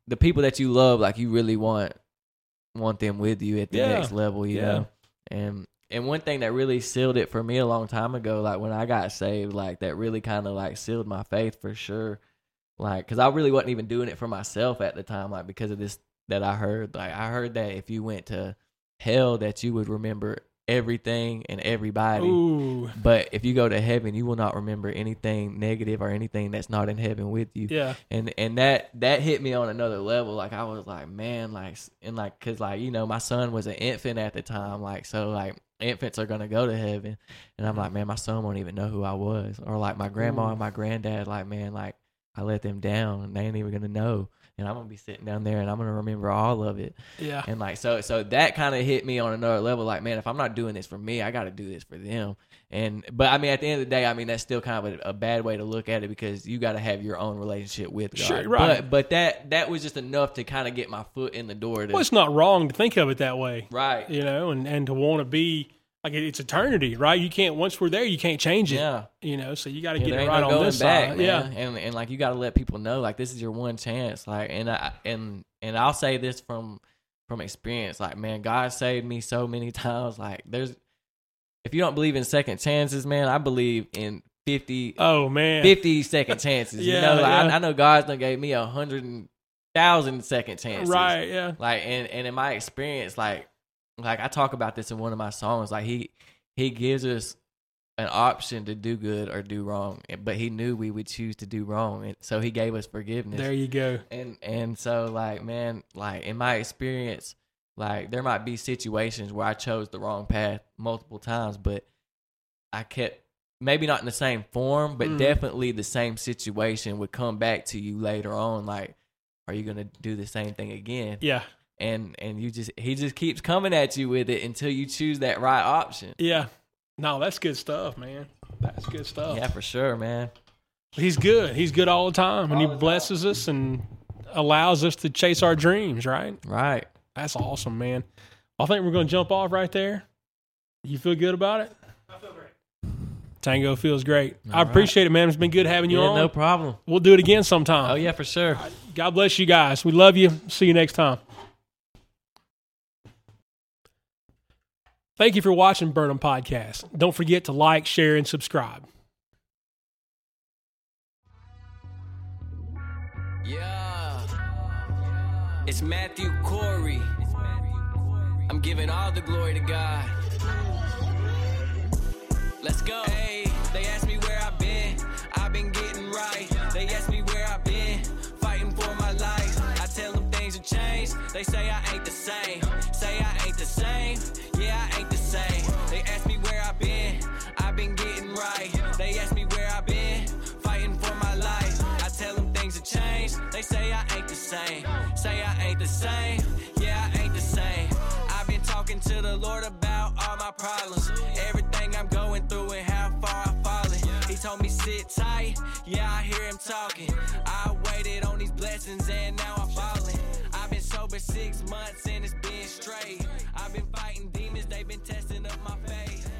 Speaker 2: the people that you love, like you really want want them with you at the
Speaker 1: Yeah.
Speaker 2: next level. You
Speaker 1: Yeah.
Speaker 2: know, and and one thing that really sealed it for me a long time ago, like when I got saved, like that really kind of like sealed my faith for sure. Like, cause I really wasn't even doing it for myself at the time, like because of this that I heard. Like I heard that if you went to hell, that you would remember everything and everybody.
Speaker 1: Ooh,
Speaker 2: But if you go to heaven, you will not remember anything negative or anything that's not in heaven with you.
Speaker 1: yeah,
Speaker 2: And and that that hit me on another level. Like I was like, man, like and like cuz like you know, my son was an infant at the time, like so like infants are going to go to heaven. And I'm like, mm-hmm. man, my son won't even know who I was. Or like my grandma
Speaker 1: Ooh.
Speaker 2: and my granddad like, man, like I let them down and they ain't even going to know. And I'm going to be sitting down there and I'm going to remember all of it.
Speaker 1: yeah,
Speaker 2: And like so so that kind of hit me on another level like man if I'm not doing this for me I got to do this for them. And but I mean at the end of the day I mean that's still kind of a, a bad way to look at it because you got to have your own relationship with God.
Speaker 1: Sure, right.
Speaker 2: But but that that was just enough to kind of get my foot in the door to
Speaker 1: Well, it's not wrong to think of it that way,
Speaker 2: right.
Speaker 1: you know, and and to want to be like it's eternity, right? You can't once we're there, you can't change it,
Speaker 2: Yeah.
Speaker 1: you know. So you got to
Speaker 2: Yeah,
Speaker 1: get it right
Speaker 2: no
Speaker 1: on this
Speaker 2: back,
Speaker 1: side,
Speaker 2: man.
Speaker 1: yeah.
Speaker 2: And and like you got to let people know like this is your one chance. Like and I and and I'll say this from from experience. Like man, God saved me so many times. Like there's if you don't believe in second chances, man, I believe in 50
Speaker 1: oh man,
Speaker 2: 50 second chances. you know, like, I. I know God's done gave me a hundred and thousand second chances.
Speaker 1: right? Yeah,
Speaker 2: Like, and, and in my experience, like, like I talk about this in one of my songs. Like he, he gives us an option to do good or do wrong, but he knew we would choose to do wrong, and so he gave us forgiveness.
Speaker 1: there you go.
Speaker 2: And and so like man, like in my experience, like there might be situations where I chose the wrong path multiple times, but I kept maybe not in the same form, but
Speaker 1: Mm.
Speaker 2: definitely the same situation would come back to you later on. Like, are you gonna do the same thing again?
Speaker 1: Yeah,
Speaker 2: And and you just he just keeps coming at you with it until you choose that right option.
Speaker 1: yeah. No, that's good stuff, man. That's good stuff.
Speaker 2: Yeah, for sure, man.
Speaker 1: He's good. He's good all the time, and he
Speaker 2: the time.
Speaker 1: blesses us and allows us to chase our dreams. Right?
Speaker 2: Right.
Speaker 1: That's awesome, man. I think we're going to jump off right there. You feel good about it? I feel great. Tango feels great. I
Speaker 2: All right.
Speaker 1: appreciate it, man. It's been good having you
Speaker 2: Yeah,
Speaker 1: on.
Speaker 2: no problem.
Speaker 1: We'll do it again sometime.
Speaker 2: Oh yeah, for sure.
Speaker 1: God bless you guys. We love you. See you next time. Thank you for watching Burnham Podcast. Don't forget to like, share, and subscribe.
Speaker 4: Yeah. It's Matthew Cory. I'm giving all the glory to God. Let's go. Hey, they ask me where I've been. I've been getting right. They ask me where I've been. Fighting for my life. I tell them things have changed. They say same. Say I ain't the same, yeah, I ain't the same. I've been talking to the Lord about all my problems, everything I'm going through, and how far I've fallen. He told me sit tight, yeah, I hear him talking. I waited on these blessings, and now I'm falling. I've been
Speaker 2: sober six months, and it's been straight. I've been fighting demons, they've been testing up my faith.